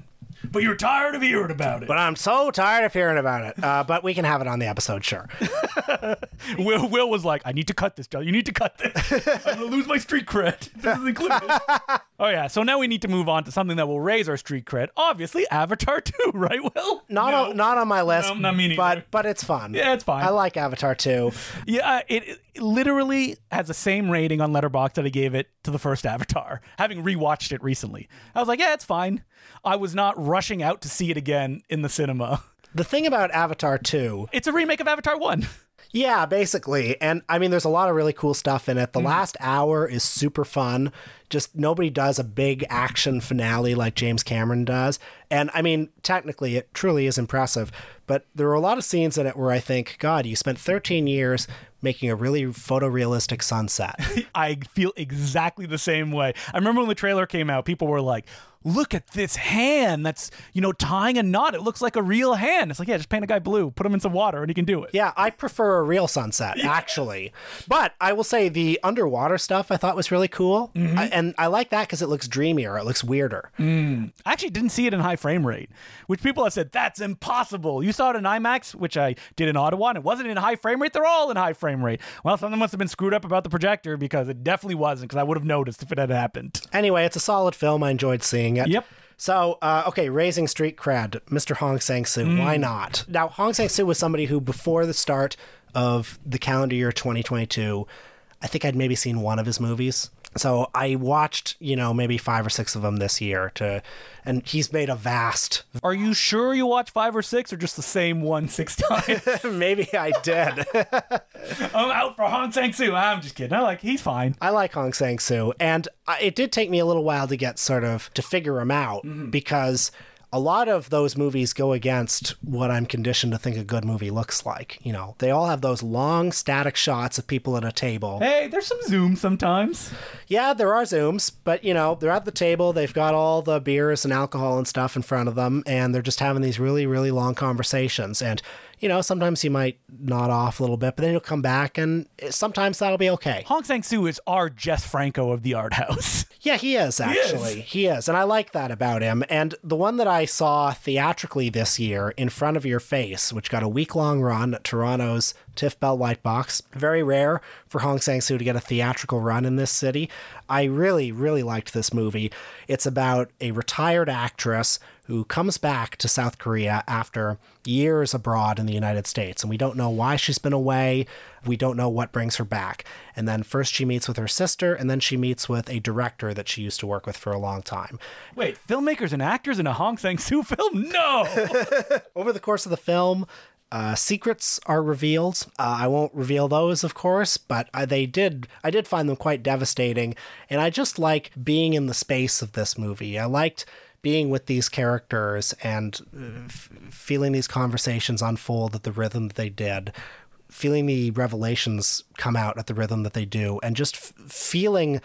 Speaker 1: But you're tired of hearing about it.
Speaker 2: But I'm so tired of hearing about it. Uh, but we can have it on the episode, sure.
Speaker 1: Will, Will was like, I need to cut this, Joe. You need to cut this. I'm going to lose my street cred. This is included. oh, yeah. So now we need to move on to something that will raise our street cred. Obviously, Avatar 2, right, Will?
Speaker 2: Not
Speaker 1: No.
Speaker 2: on, not on my list.
Speaker 1: No, not me neither.
Speaker 2: But but it's fun.
Speaker 1: Yeah, it's fine.
Speaker 2: I like Avatar too.
Speaker 1: Yeah, uh, it, it literally has the same rating on Letterboxd that I gave it to the first Avatar. Having rewatched it recently, I was like, yeah, it's fine. I was not rushing out to see it again in the cinema.
Speaker 2: The thing about Avatar 2,
Speaker 1: It's a remake of Avatar One.
Speaker 2: yeah, basically. And I mean, there's a lot of really cool stuff in it. The hmm. last hour is super fun. Just nobody does a big action finale like James Cameron does. And I mean, technically, it truly is impressive. But there are a lot of scenes in it where I think, God, you spent 13 years making a really photorealistic sunset.
Speaker 1: I feel exactly the same way. I remember when the trailer came out, people were like, "Look at this hand that's you know tying a knot. It looks like a real hand." It's like, yeah, just paint a guy blue, put him in some water, and he can do it.
Speaker 2: Yeah, I prefer a real sunset, actually. But I will say the underwater stuff I thought was really cool. Mm-hmm. I, and I like that because it looks dreamier, it looks weirder. Mm.
Speaker 1: I actually didn't see it in high frame rate, which people have said that's impossible. You saw it in IMAX, which I did in Ottawa, and it wasn't in high frame rate. They're all in high frame rate. Well, something must have been screwed up about the projector because it definitely wasn't. Because I would have noticed if it had happened.
Speaker 2: Anyway, it's a solid film. I enjoyed seeing it.
Speaker 1: Yep.
Speaker 2: So, uh, okay, raising street cred, Mr. Hong Sang Soo. Why not? Now, Hong Sang Soo was somebody who, before the start of the calendar year 2022, I think I'd maybe seen one of his movies. So I watched, you know, maybe five or six of them this year to, and he's made a vast.
Speaker 1: Are you sure you watch five or six, or just the same one six times?
Speaker 2: maybe I did.
Speaker 1: I'm out for Hong Sang Soo. I'm just kidding. I like he's fine.
Speaker 2: I like Hong Sang Soo, and uh, it did take me a little while to get sort of to figure him out because a lot of those movies go against what I'm conditioned to think a good movie looks like. You know, they all have those long static shots of people at a table.
Speaker 1: Hey, there's some zoom sometimes.
Speaker 2: Yeah, there are zooms, but you know, they're at the table, they've got all the beers and alcohol and stuff in front of them, and they're just having these really, really long conversations. And, you know, sometimes he might nod off a little bit, but then he'll come back and sometimes that'll be okay.
Speaker 1: Hong Sang Soo is our Jess Franco of the art house.
Speaker 2: Yeah, he is actually. He is. And I like that about him. And the one that I saw theatrically this year, In Front of Your Face, which got a week long run at Toronto's TIFF Bell Lightbox. Very rare for Hong Sang Soo to get a theatrical run in this city. I really, really liked this movie. It's about a retired actress who comes back to South Korea after years abroad in the United States. And we don't know why she's been away. We don't know what brings her back. And then first she meets with her sister, and then she meets with a director that she used to work with for a long time.
Speaker 1: Wait, filmmakers and actors in a Hong Sang Soo film? No.
Speaker 2: Over the course of the film, uh, secrets are revealed. Uh, I won't reveal those, of course, but I, they did. I did find them quite devastating, and I just like being in the space of this movie. I liked being with these characters and uh, f- feeling these conversations unfold at the rhythm that they did, feeling the revelations come out at the rhythm that they do, and just f- feeling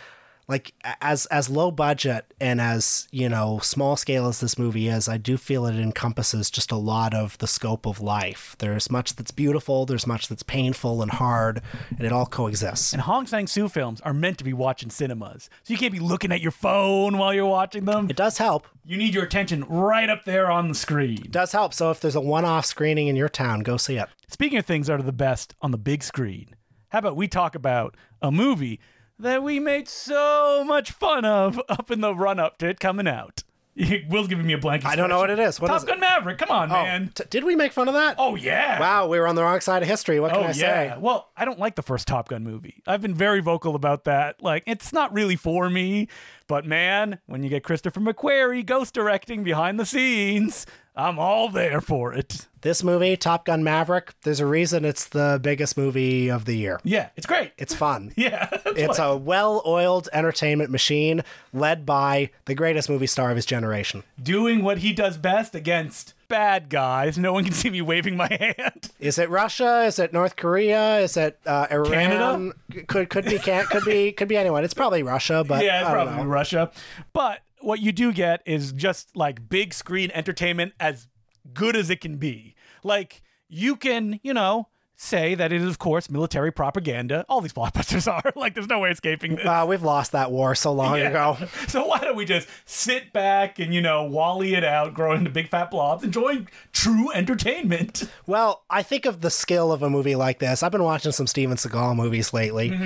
Speaker 2: like as as low budget and as you know small scale as this movie is i do feel it encompasses just a lot of the scope of life there's much that's beautiful there's much that's painful and hard and it all coexists
Speaker 1: and Hong Sang Soo films are meant to be watched in cinemas. So you can't be looking at your phone while you're watching them.
Speaker 2: it does help
Speaker 1: You need your attention right up there on the screen.
Speaker 2: it does help so if there's a one-off screening in your town go see it
Speaker 1: Speaking of things that are the best on the big screen, how about we talk about a movie that we made so much fun of up in the run up to it coming out? Will's giving me a blank.
Speaker 2: i don't know what it is what
Speaker 1: Top
Speaker 2: is it?
Speaker 1: Gun Maverick. Come on,
Speaker 2: Oh,
Speaker 1: man.
Speaker 2: t- did we make fun of that
Speaker 1: Oh yeah.
Speaker 2: wow we were on the wrong side of history what can
Speaker 1: Oh
Speaker 2: i
Speaker 1: yeah.
Speaker 2: say
Speaker 1: Well, I don't like the first Top Gun movie. I've been very vocal about that. Like, it's not really for me. But man, when you get Christopher McQuarrie ghost directing behind the scenes, I'm all there for it.
Speaker 2: this movie top gun maverick there's a reason it's the biggest movie of the year
Speaker 1: Yeah, it's great.
Speaker 2: it's fun
Speaker 1: yeah.
Speaker 2: It's a well oiled entertainment machine led by the greatest movie star of his generation.
Speaker 1: doing what he does best against bad guys. No one can see me waving my hand.
Speaker 2: Is it Russia? Is it North Korea? Is it uh, Iran?
Speaker 1: Canada?
Speaker 2: Could could be can could be could be anyone. It's probably Russia, but
Speaker 1: yeah, it's
Speaker 2: I don't
Speaker 1: probably
Speaker 2: know.
Speaker 1: Russia. But what you do get is just like big screen entertainment as good as it can be. Like you can, you know, say that it is of course military propaganda. All these blockbusters are. Like there's no way escaping this.
Speaker 2: Uh, we've lost that war so long
Speaker 1: Yeah.
Speaker 2: ago.
Speaker 1: So why don't we just sit back and you know wally it out, grow into big fat blobs, enjoying true entertainment?
Speaker 2: Well, I think of the skill of a movie like this. I've been watching some Steven Seagal movies lately,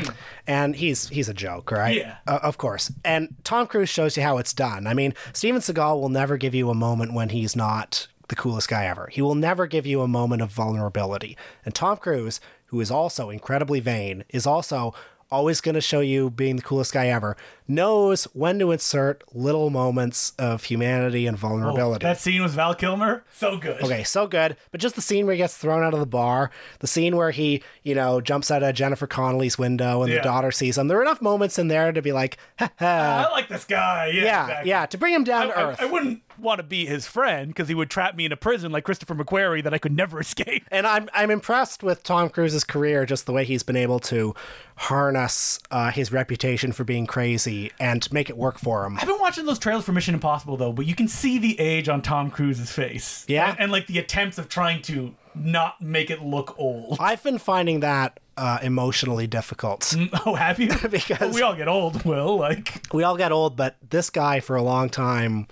Speaker 2: and he's he's a joke, right?
Speaker 1: Mm-hmm. Yeah.
Speaker 2: Uh, of course. And Tom Cruise shows you how it's done. I mean, Steven Seagal will never give you a moment when he's not the coolest guy ever. He will never give you a moment of vulnerability. And Tom Cruise, who is also incredibly vain, is also always going to show you being the coolest guy ever, knows when to insert little moments of humanity and oh, vulnerability.
Speaker 1: That scene with Val Kilmer. So good.
Speaker 2: Okay, so good. But just the scene where he gets thrown out of the bar, the scene where he, you know, jumps out of Jennifer Connelly's window and
Speaker 1: Yeah.
Speaker 2: the daughter sees him. There are enough moments in there to be like, ha ha.
Speaker 1: I like this guy. Yeah,
Speaker 2: Yeah,
Speaker 1: exactly.
Speaker 2: yeah, to bring him down to
Speaker 1: I,
Speaker 2: earth.
Speaker 1: I wouldn't want to be his friend because he would trap me in a prison like Christopher McQuarrie that I could never escape.
Speaker 2: and I'm I'm impressed with Tom Cruise's career, just the way he's been able to harness uh, his reputation for being crazy and make it work for him.
Speaker 1: I've been watching those trailers for Mission Impossible though, but you can see the age on Tom Cruise's face.
Speaker 2: Yeah.
Speaker 1: and, and, like the attempts of trying to not make it look old.
Speaker 2: I've been finding that uh, emotionally difficult.
Speaker 1: Oh, have you?
Speaker 2: Because-
Speaker 1: Well, we all get old. Will like
Speaker 2: We all get old, but this guy for a long time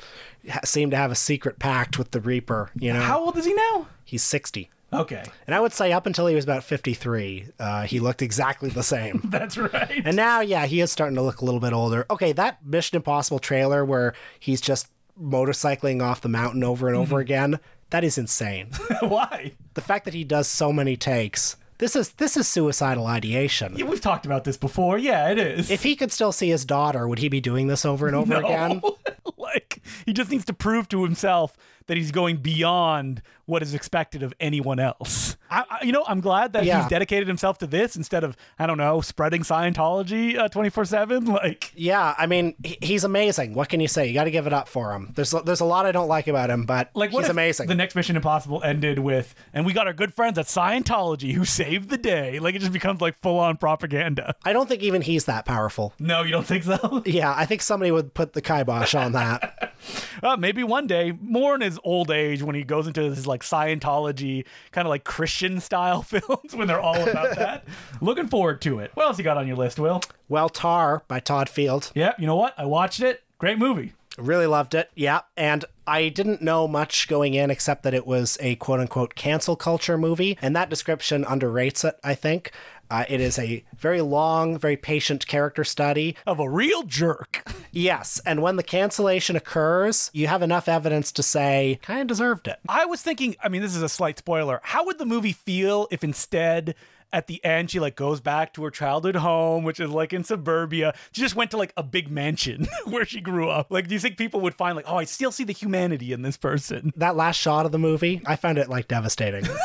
Speaker 2: ha- seemed to have a secret pact with the Reaper. You know,
Speaker 1: how old is he now?
Speaker 2: he's sixty.
Speaker 1: Okay,
Speaker 2: And I would say up until he was about 53, uh, he looked exactly the same.
Speaker 1: that's right.
Speaker 2: and now, yeah, he is starting to look a little bit older. Okay, that Mission Impossible trailer where he's just motorcycling off the mountain over and over again. That is insane.
Speaker 1: Why?
Speaker 2: the fact that he does so many takes. This is this is suicidal ideation.
Speaker 1: Yeah, we've talked about this before. Yeah, it is.
Speaker 2: If he could still see his daughter, would he be doing this over and over
Speaker 1: No.
Speaker 2: again?
Speaker 1: like he just needs to prove to himself that he's going beyond what is expected of anyone else. I, I, you know, I'm glad that
Speaker 2: Yeah.
Speaker 1: he's dedicated himself to this instead of I don't know spreading Scientology twenty four seven. Like,
Speaker 2: Yeah, I mean, he- he's amazing. What can you say? You got to give it up for him. There's there's a lot I don't like about him, but
Speaker 1: like what
Speaker 2: he's
Speaker 1: if
Speaker 2: amazing.
Speaker 1: The next Mission Impossible ended with, and we got our good friends at Scientology who saved the day. Like it just becomes like full on propaganda.
Speaker 2: I don't think even he's that powerful.
Speaker 1: No, you don't think so?
Speaker 2: Yeah, I think somebody would put the kibosh on that.
Speaker 1: Uh, maybe one day, more in his old age, when he goes into his like Scientology kind of like Christian style films, when they're all about that. Looking forward to it. What else you got on your list, Will?
Speaker 2: well, Tar by Todd Field.
Speaker 1: Yeah, you know what? I watched it. Great movie.
Speaker 2: Really loved it. Yeah. And I didn't know much going in except that it was a quote unquote cancel culture movie. And that description underrates it, I think. Uh, it is a very long, very patient character study.
Speaker 1: Of a real jerk.
Speaker 2: Yes. And when the cancellation occurs, you have enough evidence to say, kind of deserved it.
Speaker 1: I was thinking, I mean, this is a slight spoiler. How would the movie feel if instead at the end she like goes back to her childhood home, which is like in suburbia? She just went to like a big mansion where she grew up. Like, do you think people would find like, oh, I still see the humanity in this person?
Speaker 2: That last shot of the movie, I found it like devastating.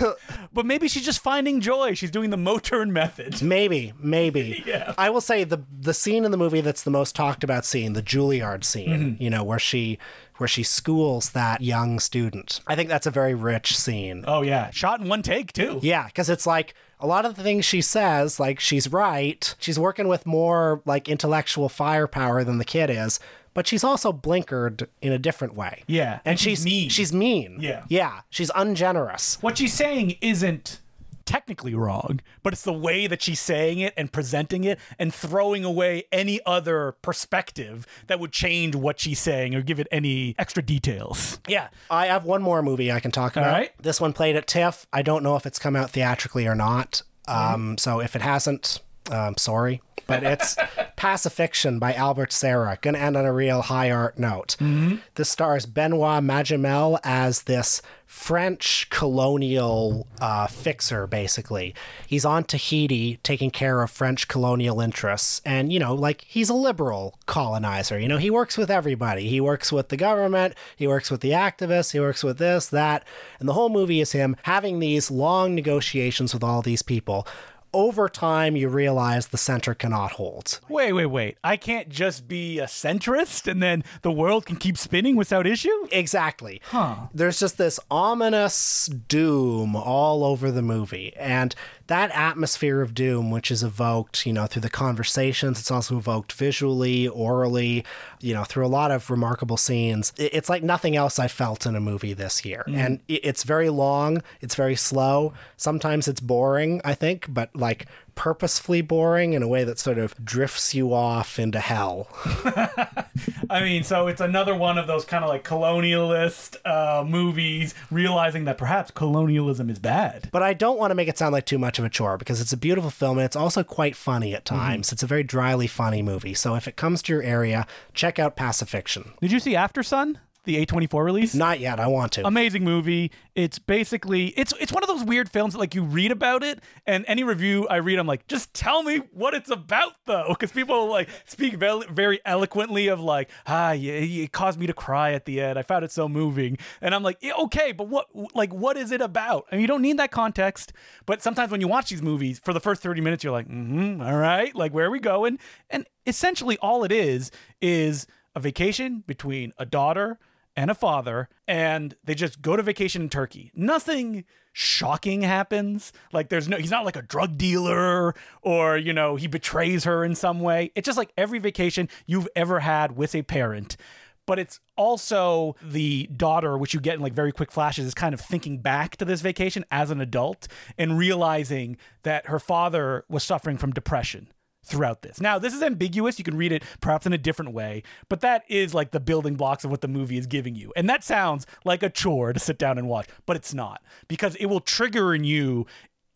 Speaker 1: But maybe she's just finding joy. She's doing the Motern method.
Speaker 2: Maybe, maybe.
Speaker 1: Yeah.
Speaker 2: I will say the the scene in the movie that's the most talked about scene, the Juilliard scene,
Speaker 1: Mm-hmm.
Speaker 2: you know, where she where she schools that young student. I think that's a very rich scene.
Speaker 1: Oh yeah, shot in one take too.
Speaker 2: Yeah, because it's like a lot of the things she says, like she's right. She's working with more like intellectual firepower than the kid is, but she's also blinkered in a different way.
Speaker 1: Yeah,
Speaker 2: And, she's
Speaker 1: mean.
Speaker 2: She's mean.
Speaker 1: Yeah.
Speaker 2: Yeah. She's ungenerous.
Speaker 1: what she's saying isn't technically wrong, but it's the way that she's saying it and presenting it and throwing away any other perspective that would change what she's saying or give it any extra details. Yeah.
Speaker 2: I have one more movie I can talk about.
Speaker 1: right.
Speaker 2: This one played at TIFF. I don't know if it's come out theatrically or not. Um, so if it hasn't, um, sorry. But it's Pacifiction by Albert Serra. Gonna end on a real high art note. This stars Benoit Magimel as this French colonial uh, fixer, basically. He's on Tahiti taking care of French colonial interests. And, you know, like he's a liberal colonizer. You know, he works with everybody. He works with the government, he works with the activists, he works with this, that. And the whole movie is him having these long negotiations with all these people. Over time, you realize the center cannot hold.
Speaker 1: Wait, wait, wait. I can't just be a centrist and then the world can keep spinning without issue?
Speaker 2: Exactly. There's just this ominous doom all over the movie. And that atmosphere of doom, which is evoked, you know, through the conversations, it's also evoked visually, orally, you know, through a lot of remarkable scenes. It's like nothing else I felt in a movie this year. Mm-hmm. And it's very long, it's very slow. Sometimes it's boring, I think, but like purposefully boring in a way that sort of drifts you off into hell.
Speaker 1: I mean, so it's another one of those kind of like colonialist uh, movies, realizing that perhaps colonialism is bad.
Speaker 2: But I don't want to make it sound like too much of a chore because it's a beautiful film and it's also quite funny at times. It's a very dryly funny movie. So if it comes to your area, check out Pacifiction.
Speaker 1: Did you see Aftersun, the A24 release?
Speaker 2: Not yet, I want to.
Speaker 1: amazing movie. It's basically it's it's one of those weird films that like you read about it and any review I read I'm like just tell me what it's about though because people like speak very, very eloquently of like ah yeah, it caused me to cry at the end. I found it so moving and I'm like yeah, okay but what like what is it about? I mean you don't need that context but sometimes when you watch these movies for the first 30 minutes you're like mm-hmm all right like where are we going and essentially all it is is a vacation between a daughter and a father, and they just go to vacation in Turkey. Nothing shocking happens. Like there's no he's not like a drug dealer or, you know, he betrays her in some way. It's just like every vacation you've ever had with a parent. But it's also the daughter, which you get in like very quick flashes, is kind of thinking back to this vacation as an adult and realizing that her father was suffering from depression throughout this. Now, this is ambiguous. You can read it perhaps in a different way, but that is like the building blocks of what the movie is giving you. And that sounds like a chore to sit down and watch, but it's not because it will trigger in you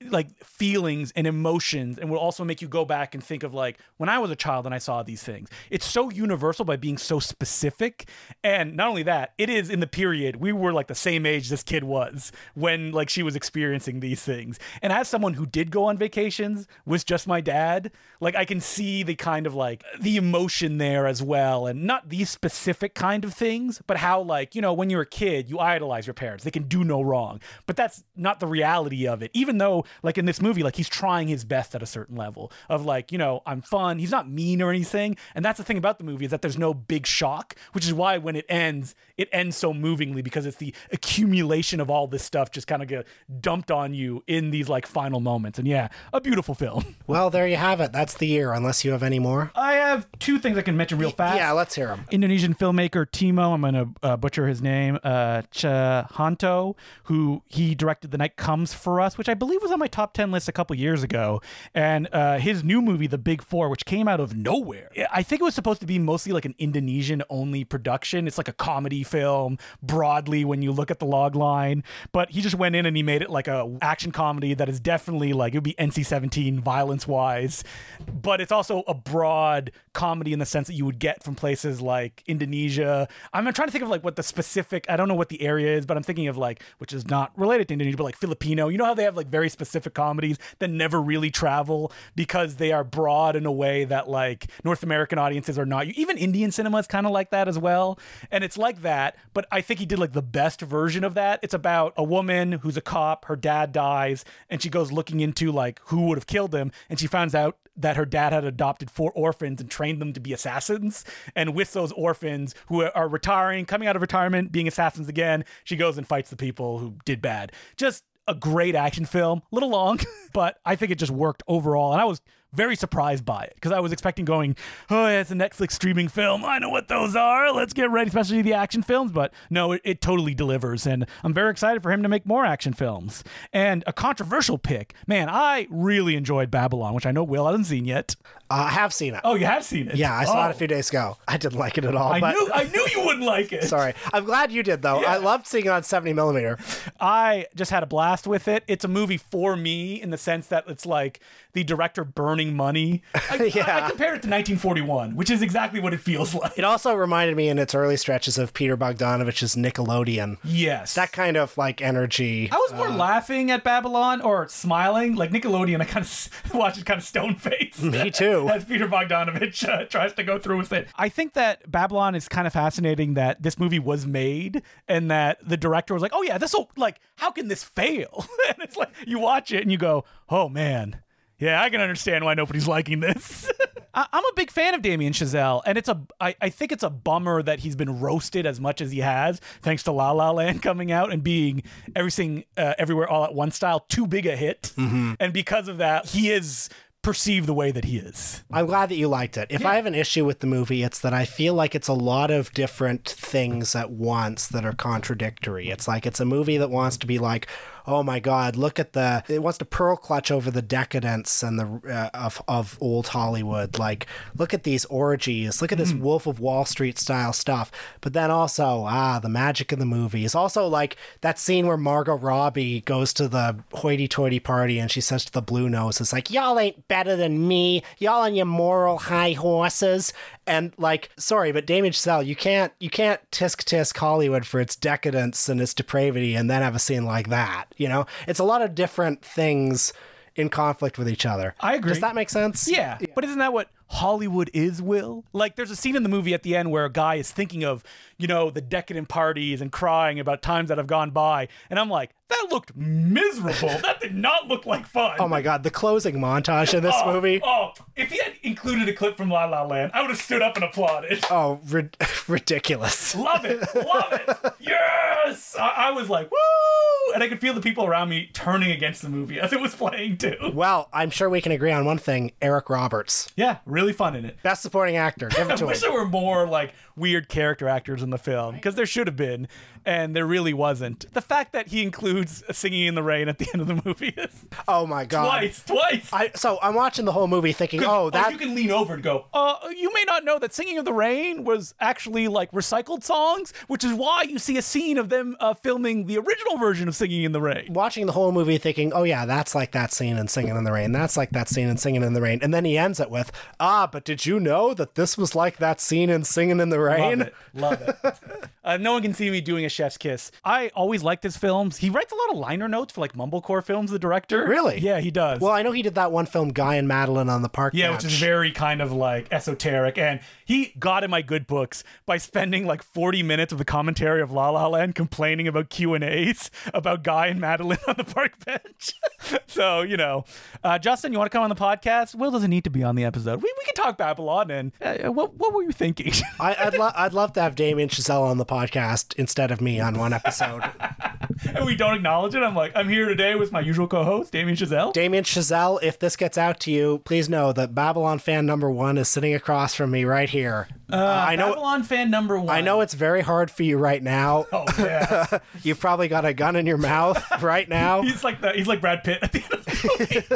Speaker 1: like feelings and emotions and will also make you go back and think of like when I was a child and I saw these things. It's so universal by being so specific. And not only that, it is in the period we were like the same age this kid was when like she was experiencing these things. And as someone who did go on vacations with just my dad, like I can see the kind of like the emotion there as well and not these specific kind of things, but how like, you know, when you're a kid, you idolize your parents. They can do no wrong. But that's not the reality of it. Even though like in this movie, like he's trying his best at a certain level of like, you know, I'm fun. He's not mean or anything. And that's the thing about the movie is that there's no big shock, which is why when it ends, it ends so movingly because it's the accumulation of all this stuff just kind of get dumped on you in these like final moments. And yeah, a beautiful film.
Speaker 2: Well, there you have it. That's the year, unless you have any more.
Speaker 1: I have two things I can mention real fast.
Speaker 2: Yeah, let's hear them.
Speaker 1: Indonesian filmmaker Timo, I'm going to uh, butcher his name, uh, Tjahjanto, who he directed The Night Comes for Us, which I believe was on my top 10 list a couple years ago. And uh, his new movie, The Big Four, which came out of nowhere. I think it was supposed to be mostly like an Indonesian only production. It's like a comedy film broadly when you look at the log line, but he just went in and he made it like a action comedy that is definitely like it would be NC-17 violence wise, but it's also a broad comedy in the sense that you would get from places like Indonesia. I'm trying to think of like what the specific, I don't know what the area is, but I'm thinking of like, which is not related to Indonesia, but like Filipino. You know how they have like very specific comedies that never really travel because they are broad in a way that like North American audiences are not. Even Indian cinema is kind of like that as well. And it's like that, but I think he did like the best version of that. It's about a woman who's a cop, her dad dies, and she goes looking into like who would have killed him, and she finds out that her dad had adopted four orphans and trained them to be assassins. And with those orphans who are retiring, coming out of retirement, being assassins again, she goes and fights the people who did bad. Just a great action film, a little long, but I think it just worked overall. And I was very surprised by it because I was expecting going, oh, yeah, it's a Netflix streaming film. I know what those are. Let's get ready, especially the action films. But no, it, it totally delivers. And I'm very excited for him to make more action films. And a controversial pick, man, I really enjoyed Babylon, which I know Will hasn't seen yet.
Speaker 2: Uh, I have seen it.
Speaker 1: Oh, you have seen it?
Speaker 2: Yeah, I saw
Speaker 1: Oh.
Speaker 2: it a few days ago. I didn't like it at all.
Speaker 1: I
Speaker 2: but
Speaker 1: knew, I knew you wouldn't like it.
Speaker 2: sorry, I'm glad you did though. I loved seeing it on 70 millimeter.
Speaker 1: I just had a blast with it. It's a movie for me in the sense that it's like the director burning money. I,
Speaker 2: Yeah.
Speaker 1: I compared it to 1941, which is exactly what it feels like.
Speaker 2: It also reminded me in its early stretches of Peter Bogdanovich's Nickelodeon.
Speaker 1: Yes.
Speaker 2: That kind of like energy.
Speaker 1: I was more laughing at Babylon or smiling. Like Nickelodeon, I kind of watch it kind of stone face.
Speaker 2: Me too.
Speaker 1: As Peter Bogdanovich uh, tries to go through with it. I think that Babylon is kind of fascinating that this movie was made and that the director was like, oh, yeah, this will, like, how can this fail? and it's like, you watch it and you go, oh, man. Yeah, I can understand why nobody's liking this. I- I'm a big fan of Damien Chazelle, and it's a. I, I think it's a bummer that he's been roasted as much as he has, thanks to La La Land coming out and being everything, uh, everywhere, all at one style, too big a hit, and because of that, he is perceived the way that he is.
Speaker 2: I'm glad that you liked it. If I have an issue with the movie, it's that I feel like it's a lot of different things at once that are contradictory. It's like it's a movie that wants to be like, oh my god, look at the it wants to pearl clutch over the decadence and the uh, of of old Hollywood. Like, look at these orgies, look at this Wolf of Wall Street style stuff. But then also, ah, the magic of the movie is also like that scene where Margot Robbie goes to the hoity-toity party and she says to the Blue Nose, "It's like y'all ain't better than me. Y'all on your moral high horses." And like, sorry, but Damien Chazelle, you can't you can't tisk tisk Hollywood for its decadence and its depravity, and then have a scene like that. You know, it's a lot of different things in conflict with each other.
Speaker 1: I agree.
Speaker 2: Does that make sense?
Speaker 1: Yeah. But isn't that what Hollywood is, Will? Like, there's a scene in the movie at the end where a guy is thinking of, you know, the decadent parties and crying about times that have gone by. And I'm like, that looked miserable. that did not look like fun.
Speaker 2: Oh my god, the closing montage in this
Speaker 1: Oh,
Speaker 2: movie.
Speaker 1: Oh, if he had included a clip from La La Land, I would have stood up and applauded.
Speaker 2: Oh, rid- ridiculous.
Speaker 1: Love it. Love it. Yes. I, I was like, woo. And I could feel the people around me turning against the movie as it was playing, too.
Speaker 2: Well, I'm sure we can agree on one thing Eric Roberts.
Speaker 1: Yeah, really fun in it.
Speaker 2: Best supporting actor. Give it to I
Speaker 1: wish
Speaker 2: him.
Speaker 1: there were more like weird character actors in the film because there should have been, and there really wasn't. The fact that he includes singing in the rain at the end of the movie is
Speaker 2: Oh my god.
Speaker 1: twice, twice.
Speaker 2: I, so I'm watching the whole movie thinking, oh, that
Speaker 1: you can lean over and go. Uh, you may not know that "Singing of the Rain" was actually like recycled songs, which is why you see a scene of them uh, filming the original version of Singing in the Rain.
Speaker 2: watching the whole movie thinking, oh yeah, that's like that scene in Singing in the Rain. That's like that scene in Singing in the Rain. And then he ends it with, ah, but did you know that this was like that scene in Singing in the Rain?
Speaker 1: Love it. Love it. uh, no one can see me doing a chef's kiss. I always liked his films. He writes a lot of liner notes for like mumblecore films. The director,
Speaker 2: Really?
Speaker 1: Yeah, he does.
Speaker 2: Well, I know he did that one film, Guy and Madeline on the Park
Speaker 1: yeah,
Speaker 2: Bench.
Speaker 1: which is very kind of like esoteric, and he got in my good books by spending like forty minutes of the commentary of La La Land complaining about Q and A's about Guy and Madeline on the park bench. so you know, uh, Justin, you want to come on the podcast? Will doesn't need to be on the episode. We, we can talk Babylon. And uh, what what were you thinking?
Speaker 2: I, I'd, lo- I'd love to have Damien Chazelle on the podcast instead of me on one episode.
Speaker 1: and we don't acknowledge it. I'm like, I'm here today with my usual co-host, Damien Chazelle.
Speaker 2: Damien Chazelle, if this gets out to you, please know that Babylon fan number one is sitting across from me right here. Uh, I know.
Speaker 1: Babylon fan number one.
Speaker 2: I know it's very hard for you right now.
Speaker 1: Oh yeah,
Speaker 2: You've probably got a gun in your mouth right now.
Speaker 1: he's like the, he's like Brad Pitt at the end of the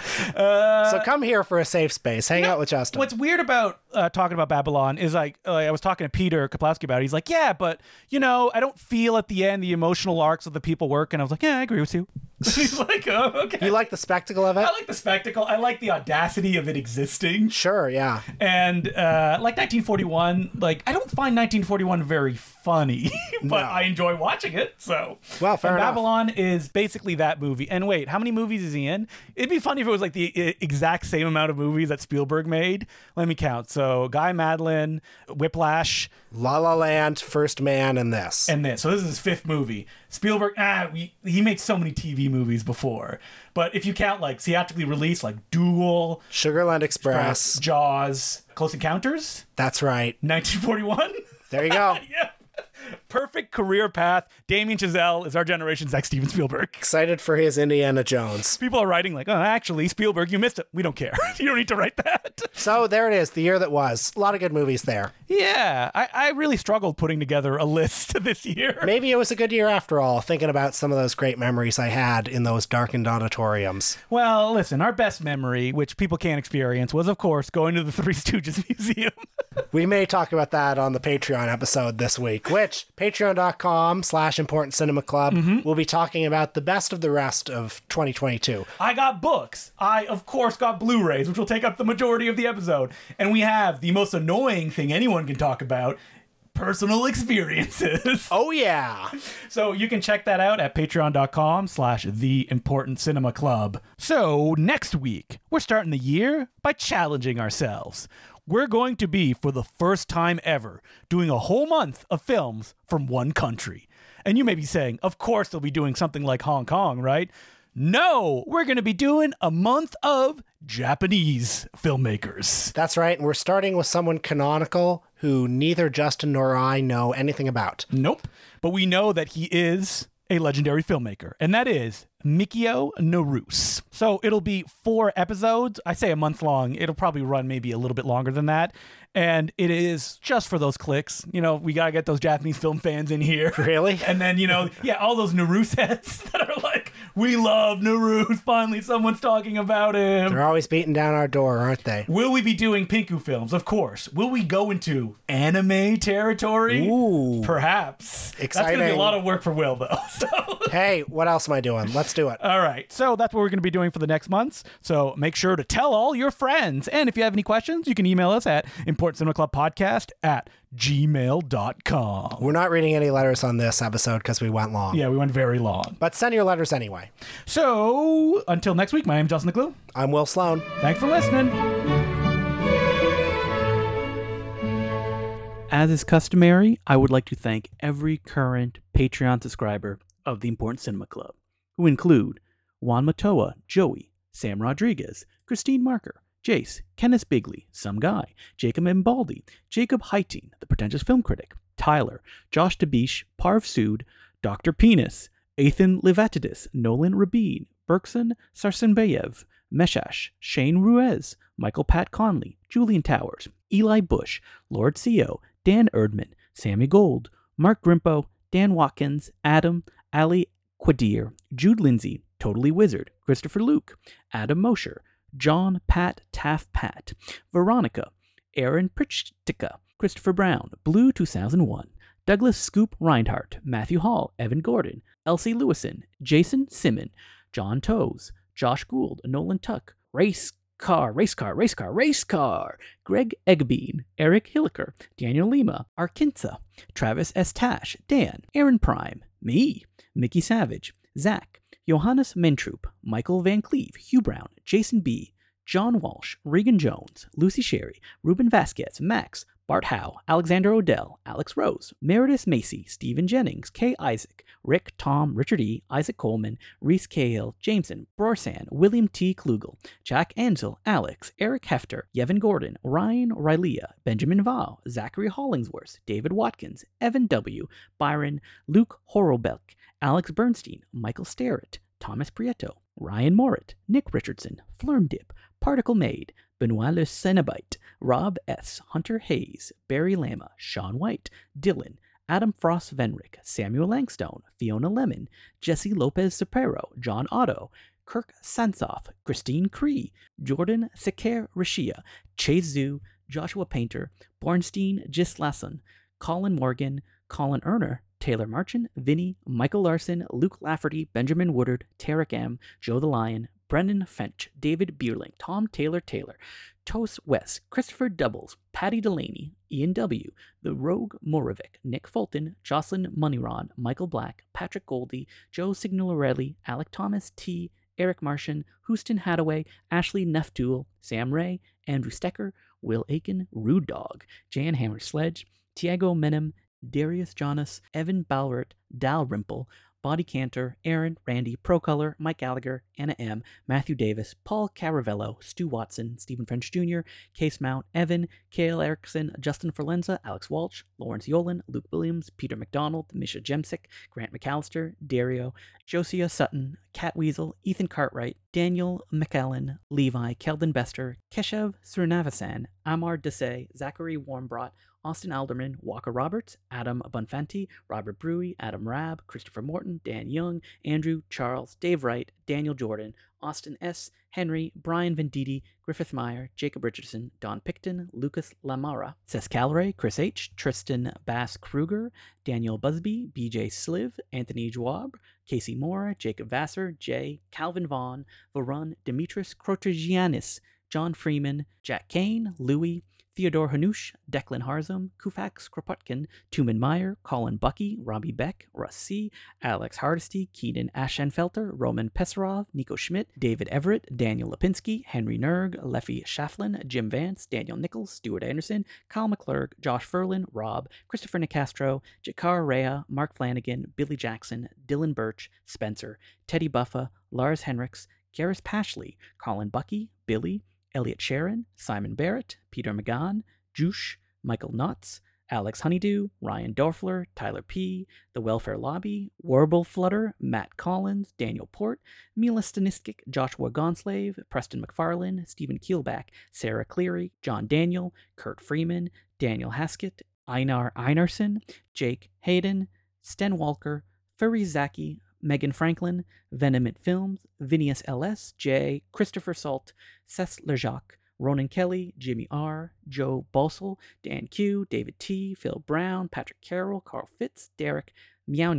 Speaker 1: movie.
Speaker 2: so come here for a safe space. Hang out with Justin.
Speaker 1: What's weird about uh, talking about Babylon is like, uh, I was talking to Peter Kaplowski about it. He's like, yeah, but you know, I don't feel at the end the emotional arcs of the people working. I was like, yeah, I agree with you. He's like, oh, okay.
Speaker 2: you like the spectacle of it?
Speaker 1: I like the spectacle. I like the audacity of it existing.
Speaker 2: Sure, yeah.
Speaker 1: And uh, like 1941, like I don't find 1941 very funny, but
Speaker 2: No.
Speaker 1: I enjoy watching it. So
Speaker 2: Well, fair
Speaker 1: And
Speaker 2: enough.
Speaker 1: Babylon is basically that movie. And wait, how many movies is he in? It'd be funny if it was like the exact same amount of movies that Spielberg made. Let me count. So Guy Madeline, Whiplash,
Speaker 2: La La Land, First Man, and this.
Speaker 1: and this. So this is his fifth movie. Spielberg, ah, we, he made so many TV movies before. But if you count like theatrically released, like Duel,
Speaker 2: Sugarland Express.
Speaker 1: Jaws, Close Encounters,
Speaker 2: That's right.
Speaker 1: 1941.
Speaker 2: There you go.
Speaker 1: yeah. Perfect career path. Damien Chazelle is our generation's next Steven Spielberg.
Speaker 2: Excited for his Indiana Jones.
Speaker 1: People are writing like, oh, actually, Spielberg, you missed it. We don't care. you don't need to write that.
Speaker 2: So there it is, the year that was. A lot of good movies there.
Speaker 1: Yeah, I, I really struggled putting together a list this year.
Speaker 2: Maybe it was a good year after all, thinking about some of those great memories I had in those darkened auditoriums.
Speaker 1: Well, listen, our best memory, which people can't experience, was, of course, going to the Three Stooges Museum.
Speaker 2: We may talk about that on the Patreon episode this week, which patreon.com slash important cinema club
Speaker 1: Mm-hmm.
Speaker 2: will be talking about the best of the rest of 2022.
Speaker 1: I got books. I, of course, got Blu rays, which will take up the majority of the episode. And we have the most annoying thing anyone can talk about personal experiences.
Speaker 2: Oh yeah.
Speaker 1: So you can check that out at patreon.com slash the important cinema club. So next week, we're starting the year by challenging ourselves. We're going to be, for the first time ever, doing a whole month of films from one country. And you may be saying, of course they'll be doing something like Hong Kong, right? No, we're going to be doing a month of Japanese filmmakers.
Speaker 2: That's right, and we're starting with someone canonical who neither Justin nor I know anything about.
Speaker 1: Nope. But we know that he is a legendary filmmaker, and that is Mikio Naruse. So it'll be four episodes. I say a month long. It'll probably run maybe a little bit longer than that. And it is just for those clicks. You know, we got to get those Japanese film fans in here.
Speaker 2: Really?
Speaker 1: And then, you know, yeah, all those Naruse heads that are like, we love Naruse. Finally, someone's talking about him.
Speaker 2: They're always beating down our door, aren't they?
Speaker 1: Will we be doing Pinku films? Of course. Will we go into anime territory?
Speaker 2: Ooh.
Speaker 1: Perhaps. Exciting. That's going to be a lot of work for Will, though. So.
Speaker 2: Hey, what else am I doing? Let's do it.
Speaker 1: All right. So that's what we're going to be doing for the next months. So make sure to tell all your friends. And if you have any questions, you can email us at Important Cinema Club Podcast at gmail.com.
Speaker 2: We're not reading any letters on this episode because we went long.
Speaker 1: Yeah, we went very long.
Speaker 2: But send your letters anyway.
Speaker 1: So until next week, my name's Justin Decloux.
Speaker 2: I'm Will Sloan.
Speaker 1: Thanks for listening. As is customary, I would like to thank every current Patreon subscriber of the Important Cinema Club, who include Juan Matoa, Joey, Sam Rodriguez, Christine Marker, Jace, Kenneth Bigley, Some Guy, Jacob Mbaldi, Jacob Heiting, the pretentious film critic, Tyler, Josh DeBeesh, Parv Sood, Dr. Penis, Ethan Levatidis, Nolan Rabin, Berkson Sarsenbayev, Meshash, Shane Ruiz, Michael Pat Conley, Julian Towers, Eli Bush, Lord CO, Dan Erdman, Sammy Gold, Mark Grimpo, Dan Watkins, Adam, Ali Quadir, Jude Lindsay, Totally Wizard, Christopher Luke, Adam Mosher, John Pat Taff Pat, Veronica, Aaron Prichtika, Christopher Brown, Blue 2001, Douglas Scoop Reinhardt, Matthew Hall, Evan Gordon, Elsie Lewison, Jason Simon, John Toes, Josh Gould, Nolan Tuck, Race Car, Race Car, Race Car, Race Car, Greg Eggbean, Eric Hilliker, Daniel Lima, Arkinsa, Travis S. Tash, Dan, Aaron Prime, me, Mickey Savage, Zach, Johannes Mentroop, Michael Van Cleve, Hugh Brown, Jason B., John Walsh, Regan Jones, Lucy Sherry, Ruben Vasquez, Max, Bart Howe, Alexander Odell, Alex Rose, Meredith Macy, Stephen Jennings, Kay Isaac, Rick, Tom, Richard E., Isaac Coleman, Reese Cahill, Jameson, Brorsan, William T. Klugel, Jack Ansel, Alex, Eric Hefter, Yevon Gordon, Ryan Rylea, Benjamin Val, Zachary Hollingsworth, David Watkins, Evan W., Byron, Luke Horrelbeck, Alex Bernstein, Michael Starrett, Thomas Prieto, Ryan Morit, Nick Richardson, Flurmdip, Particle Made, Benoit Le Cenobite, Rob S., Hunter Hayes, Barry Lama, Sean White, Dylan, Adam Frost Venrick, Samuel Langstone, Fiona Lemon, Jesse Lopez Sapero, John Otto, Kirk Sansoff, Christine Cree, Jordan Seker Rashia, Chase Zoo, Joshua Painter, Bornstein Gislason, Colin Morgan, Colin Erner, Taylor Marchant, Vinny, Michael Larson, Luke Lafferty, Benjamin Woodard, Tarek M., Joe the Lion, Brendan Fench, David Bierling, Tom Taylor Taylor, Toast West, Christopher Doubles, Patty Delaney, Ian W., The Rogue Morovic, Nick Fulton, Jocelyn Moneyron, Michael Black, Patrick Goldie, Joe Signorelli, Alec Thomas T., Eric Martian, Houston Hadaway, Ashley Neftool, Sam Ray, Andrew Stecker, Will Aiken, Rude Dog, Jan Hammer Sledge, Tiago Menem, Darius Jonas, Evan Balrett, Dalrymple, Body Cantor, Aaron, Randy, Procolor, Mike Gallagher, Anna M., Matthew Davis, Paul Caravello, Stu Watson, Stephen French Jr., Case Mount, Evan, Kale Erickson, Justin Forlenza, Alex Walsh, Lawrence Yolen, Luke Williams, Peter McDonald, Misha Jemsick, Grant McAllister, Dario, Josiah Sutton, Cat Weasel, Ethan Cartwright, Daniel McAllen, Levi, Keldon Bester, Keshev Srinavasan, Amar Desai, Zachary Warmbrought, Austin Alderman, Walker Roberts, Adam Bunfanti, Robert Brewy, Adam Rabb, Christopher Morton, Dan Young, Andrew Charles, Dave Wright, Daniel Jordan, Austin S., Henry, Brian Venditti, Griffith Meyer, Jacob Richardson, Don Picton, Lucas Lamara, Sess Calray, Chris H., Tristan Bass Kruger, Daniel Busby, BJ Sliv, Anthony Joab, Casey Moore, Jacob Vassar, Jay, Calvin Vaughn, Varun, Demetris Krotogianis, John Freeman, Jack Kane, Louis, Theodore Hanush, Declan Harzum, Kufax Kropotkin, Tuman Meyer, Colin Bucky, Robbie Beck, Russ C., Alex Hardesty, Keenan Aschenfelter, Roman Pesarov, Nico Schmidt, David Everett, Daniel Lipinski, Henry Nerg, Leffy Schafflin, Jim Vance, Daniel Nichols, Stuart Anderson, Kyle McClurg, Josh Ferlin, Rob, Christopher Nicastro, Jakar Rea, Mark Flanagan, Billy Jackson, Dylan Birch, Spencer, Teddy Buffa, Lars Henriks, Garris Pashley, Colin Bucky, Billy, Elliot Sharon, Simon Barrett, Peter McGann, Juice, Michael Knotts, Alex Honeydew, Ryan Dorfler, Tyler P., The Welfare Lobby, Warble Flutter, Matt Collins, Daniel Port, Mila Stanistic, Joshua Gonslave, Preston McFarlane, Stephen Keelback, Sarah Cleary, John Daniel, Kurt Freeman, Daniel Haskett, Einar Einarsson, Jake Hayden, Sten Walker, Furry Zaki, Megan Franklin, Venomant Films, Vinius LS, J, Christopher Salt, Cess Lejac, Ronan Kelly, Jimmy R, Joe Bosel, Dan Q, David T, Phil Brown, Patrick Carroll, Carl Fitz, Derek, Meow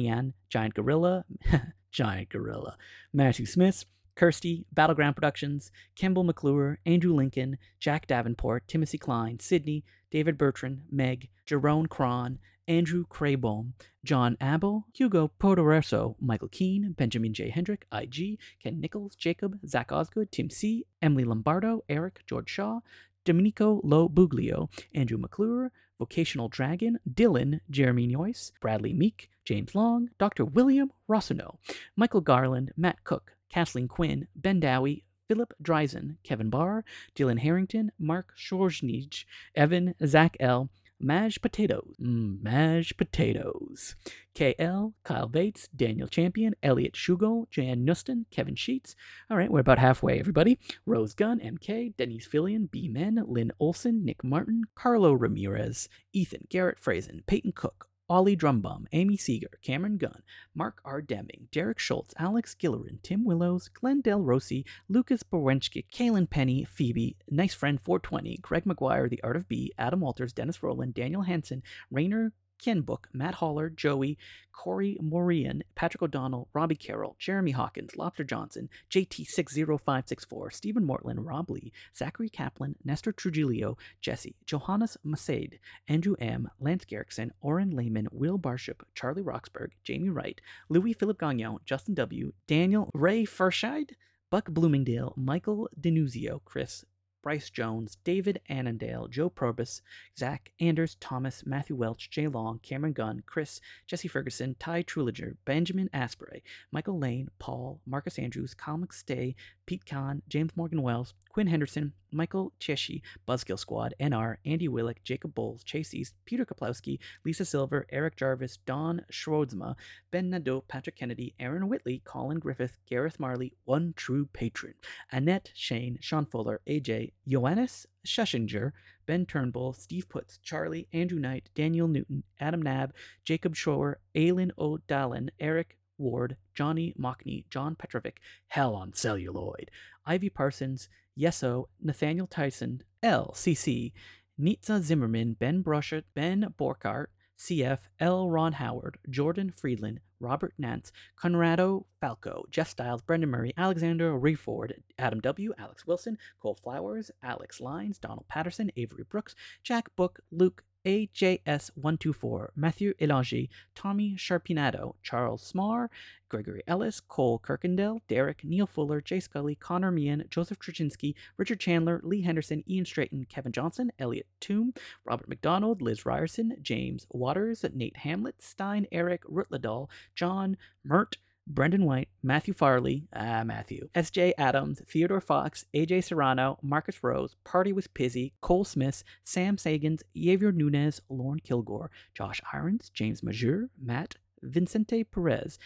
Speaker 1: Giant Gorilla, Giant Gorilla, Matthew Smith, Kirsty, Battleground Productions, Kimball McClure, Andrew Lincoln, Jack Davenport, Timothy Klein, Sydney, David Bertrand, Meg, Jerome Cron, Andrew Craybaum, John Abel, Hugo Poderoso, Michael Keane, Benjamin J. Hendrick, IG, Ken Nichols, Jacob, Zach Osgood, Tim C., Emily Lombardo, Eric, George Shaw, Domenico Lo Buglio, Andrew McClure, Vocational Dragon, Dylan, Jeremy Noyce, Bradley Meek, James Long, Dr. William Rossino, Michael Garland, Matt Cook, Kathleen Quinn, Ben Dowie, Philip Dreisen, Kevin Barr, Dylan Harrington, Mark Shorsnij, Evan, Zach L., mashed potatoes. Mm, mashed potatoes. KL, Kyle Bates, Daniel Champion, Elliot Shugo, Jan Nuston, Kevin Sheets. All right, we're about halfway, everybody. Rose Gunn, MK, Denise Fillion, B Men, Lynn Olson, Nick Martin, Carlo Ramirez, Ethan, Garrett Frazen, Peyton Cook, Ollie Drumbum, Amy Seeger, Cameron Gunn, Mark R. Deming, Derek Schultz, Alex Gillerin, Tim Willows, Glenn Del Rossi, Lucas Borwenschke, Kaylin Penny, Phoebe, Nice Friend 420, Greg McGuire, The Art of B, Adam Walters, Dennis Rowland, Daniel Hansen, Rainer Ken Book, Matt Haller, Joey, Corey Morian, Patrick O'Donnell, Robbie Carroll, Jeremy Hawkins, Lobster Johnson, JT60564, Stephen Mortland, Rob Lee, Zachary Kaplan, Nestor Trujillo, Jesse, Johannes Masaid, Andrew M., Lance Garrickson, Oren Lehman, Will Barship, Charlie Roxburgh, Jamie Wright, Louis Philip Gagnon, Justin W., Daniel Ray Ferscheid, Buck Bloomingdale, Michael Denuzio, Chris Bryce Jones, David Annandale, Joe Probus, Zach Anders, Thomas, Matthew Welch, Jay Long, Cameron Gunn, Chris, Jesse Ferguson, Ty Truliger, Benjamin Asprey, Michael Lane, Paul, Marcus Andrews, Kyle McStay, Pete Kahn, James Morgan Wells, Quinn Henderson, Michael Cheshi, Buzzkill Squad, NR, Andy Willick, Jacob Bowles, Chase East, Peter Kaplowski, Lisa Silver, Eric Jarvis, Don Schroedsma, Ben Nadeau, Patrick Kennedy, Aaron Whitley, Colin Griffith, Gareth Marley, one true patron, Annette, Shane, Sean Fuller, AJ, Johannes Schushinger, Ben Turnbull, Steve Putz, Charlie, Andrew Knight, Daniel Newton, Adam Nab, Jacob Shore, Aylin O'Dallin, Eric Ward, Johnny Mockney, John Petrovic, Hell on Celluloid, Ivy Parsons, Yeso, Nathaniel Tyson, LCC, Nitza Zimmerman, Ben Brushett, Ben Borkart, CF, L. Ron Howard, Jordan Friedland, Robert Nance, Conrado Falco, Jeff Stiles, Brendan Murray, Alexander Reford, Adam W., Alex Wilson, Cole Flowers, Alex Lines, Donald Patterson, Avery Brooks, Jack Book, Luke AJS124, Matthew Elangi, Tommy Sharpinato, Charles Smar, Gregory Ellis, Cole Kirkendale, Derek, Neil Fuller, Jay Scully, Connor Meehan, Joseph Trzynski, Richard Chandler, Lee Henderson, Ian Straighton, Kevin Johnson, Elliot Toom, Robert McDonald, Liz Ryerson, James Waters, Nate Hamlet, Stein, Eric, Rutledal, John, Mert, Brendan White, Matthew Farley, ah, Matthew, S.J. Adams, Theodore Fox, A.J. Serrano, Marcus Rose, Party with Pizzy, Cole Smith, Sam Sagans, Javier Nunez, Lauren Kilgore, Josh Irons, James Majeur, Matt, Vincente Perez,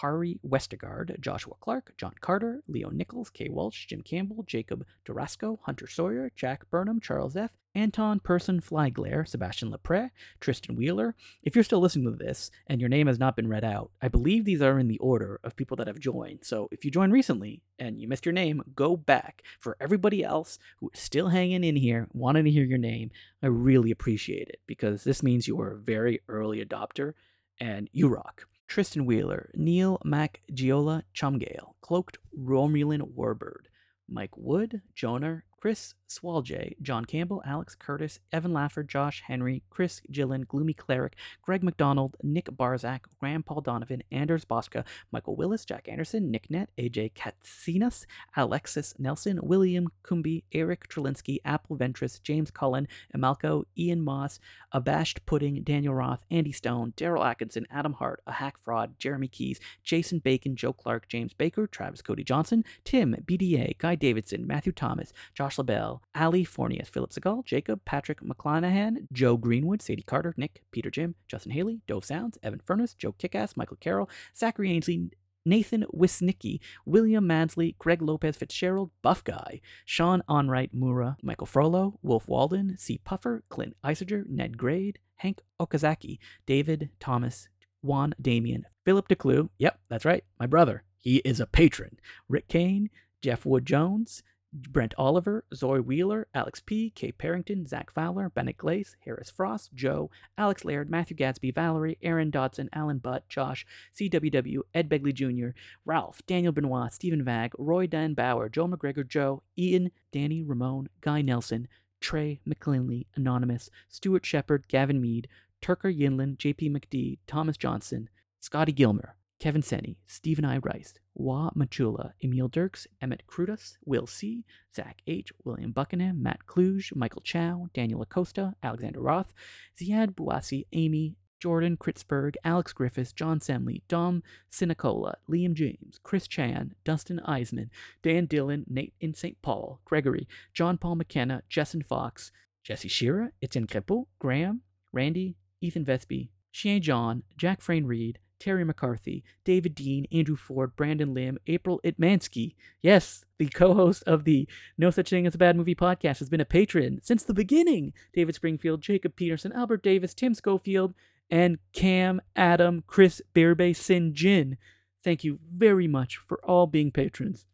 Speaker 1: Harry Westergaard, Joshua Clark, John Carter, Leo Nichols, Kay Walsh, Jim Campbell, Jacob Durasco, Hunter Sawyer, Jack Burnham, Charles F., Anton Person Flyglare, Sebastian Lepre, Tristan Wheeler. If you're still listening to this and your name has not been read out, I believe these are in the order of people that have joined. So if you joined recently and you missed your name, go back. For everybody else who is still hanging in here, wanting to hear your name, I really appreciate it because this means you are a very early adopter and you rock. Tristan Wheeler, Neil Macgiola Chumgale, Cloaked Romulan Warbird, Mike Wood, Jonah, Chris Swaljay, John Campbell, Alex Curtis, Evan Lafford, Josh Henry, Chris Gillen, Gloomy Cleric, Greg McDonald, Nick Barzak, Graham Paul Donovan, Anders Bosca, Michael Willis, Jack Anderson, Nick Net, AJ Katsinas, Alexis Nelson, William Kumbi, Eric Trelinsky, Apple Ventris, James Cullen, Emalco, Ian Moss, Abashed Pudding, Daniel Roth, Andy Stone, Daryl Atkinson, Adam Hart, A Hack Fraud, Jeremy Keys, Jason Bacon, Joe Clark, James Baker, Travis Cody Johnson, Tim, BDA, Guy Davidson, Matthew Thomas, Josh LaBelle, Ali Fornius, Philip Segal, Jacob, Patrick McClanahan, Joe Greenwood, Sadie Carter, Nick, Peter Jim, Justin Haley, Dove Sounds, Evan Furness, Joe Kickass, Michael Carroll, Zachary Ainsley, Nathan Wisnicki, William Mansley, Greg Lopez Fitzgerald, Buff Guy, Sean Onright Mura, Michael Frollo, Wolf Walden, C. Puffer, Clint Isiger, Ned Grade, Hank Okazaki, David Thomas, Juan Damien, Philip Decloux, yep, that's right, my brother. He is a patron. Rick Kane, Jeff Wood Jones, Brent Oliver, Zoe Wheeler, Alex P., Kay Parrington, Zach Fowler, Bennett Glaze, Harris Frost, Joe, Alex Laird, Matthew Gadsby, Valerie, Aaron Dodson, Alan Butt, Josh, CWW, Ed Begley Jr., Ralph, Daniel Benoit, Stephen Vag, Roy Dan Bauer, Joe McGregor, Joe, Ian, Danny Ramon, Guy Nelson, Trey McClinley, Anonymous, Stuart Shepard, Gavin Mead, Turker Yinlin, JP McD, Thomas Johnson, Scotty Gilmer, Kevin Senny, Stephen I. Rice, Wa Machula, Emil Dirks, Emmett Crudas, Will C., Zach H., William Buckingham, Matt Kluge, Michael Chow, Daniel Acosta, Alexander Roth, Ziad Bouassi, Amy, Jordan Kritzberg, Alex Griffiths, John Semley, Dom Sinicola, Liam James, Chris Chan, Dustin Eisman, Dan Dillon, Nate in St. Paul, Gregory, John Paul McKenna, Jessen Fox, Jesse Shearer, Etienne Kreppel, Graham, Randy, Ethan Vesby, Shane John, Jack Frayne Reed, Terry McCarthy, David Dean, Andrew Ford, Brandon Lim, April Itmansky. Yes, the co host of the No Such Thing as a Bad Movie podcast has been a patron since the beginning. David Springfield, Jacob Peterson, Albert Davis, Tim Schofield, and Cam, Adam, Chris, Bearbay, Sin Jin. Thank you very much for all being patrons.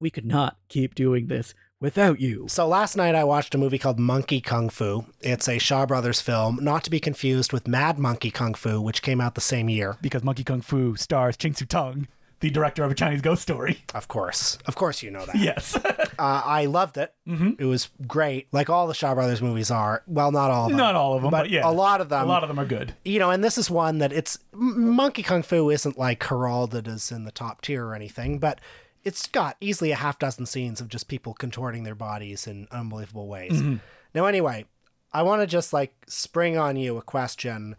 Speaker 1: We could not keep doing this
Speaker 3: without you.
Speaker 2: So last night I watched a movie called Monkey Kung Fu. It's a Shaw Brothers film, not to be confused with Mad Monkey Kung Fu, which came out the same year.
Speaker 1: Because Monkey Kung Fu stars Ching Siu Tung, the director of A Chinese Ghost Story.
Speaker 2: Of course. Of course you know that.
Speaker 1: Yes.
Speaker 2: Uh, I loved it. Mm-hmm. It was great, like all the Shaw Brothers movies are. Well, not all of them.
Speaker 1: Not all of them, but, yeah.
Speaker 2: a lot of them.
Speaker 1: A lot of them are good.
Speaker 2: you know, and this is one that it's M- Monkey Kung Fu isn't like heralded as in the top tier or anything, but it's got easily a half dozen scenes of just people contorting their bodies in unbelievable ways. Mm-hmm. Now, anyway, I want to just like spring on you a question: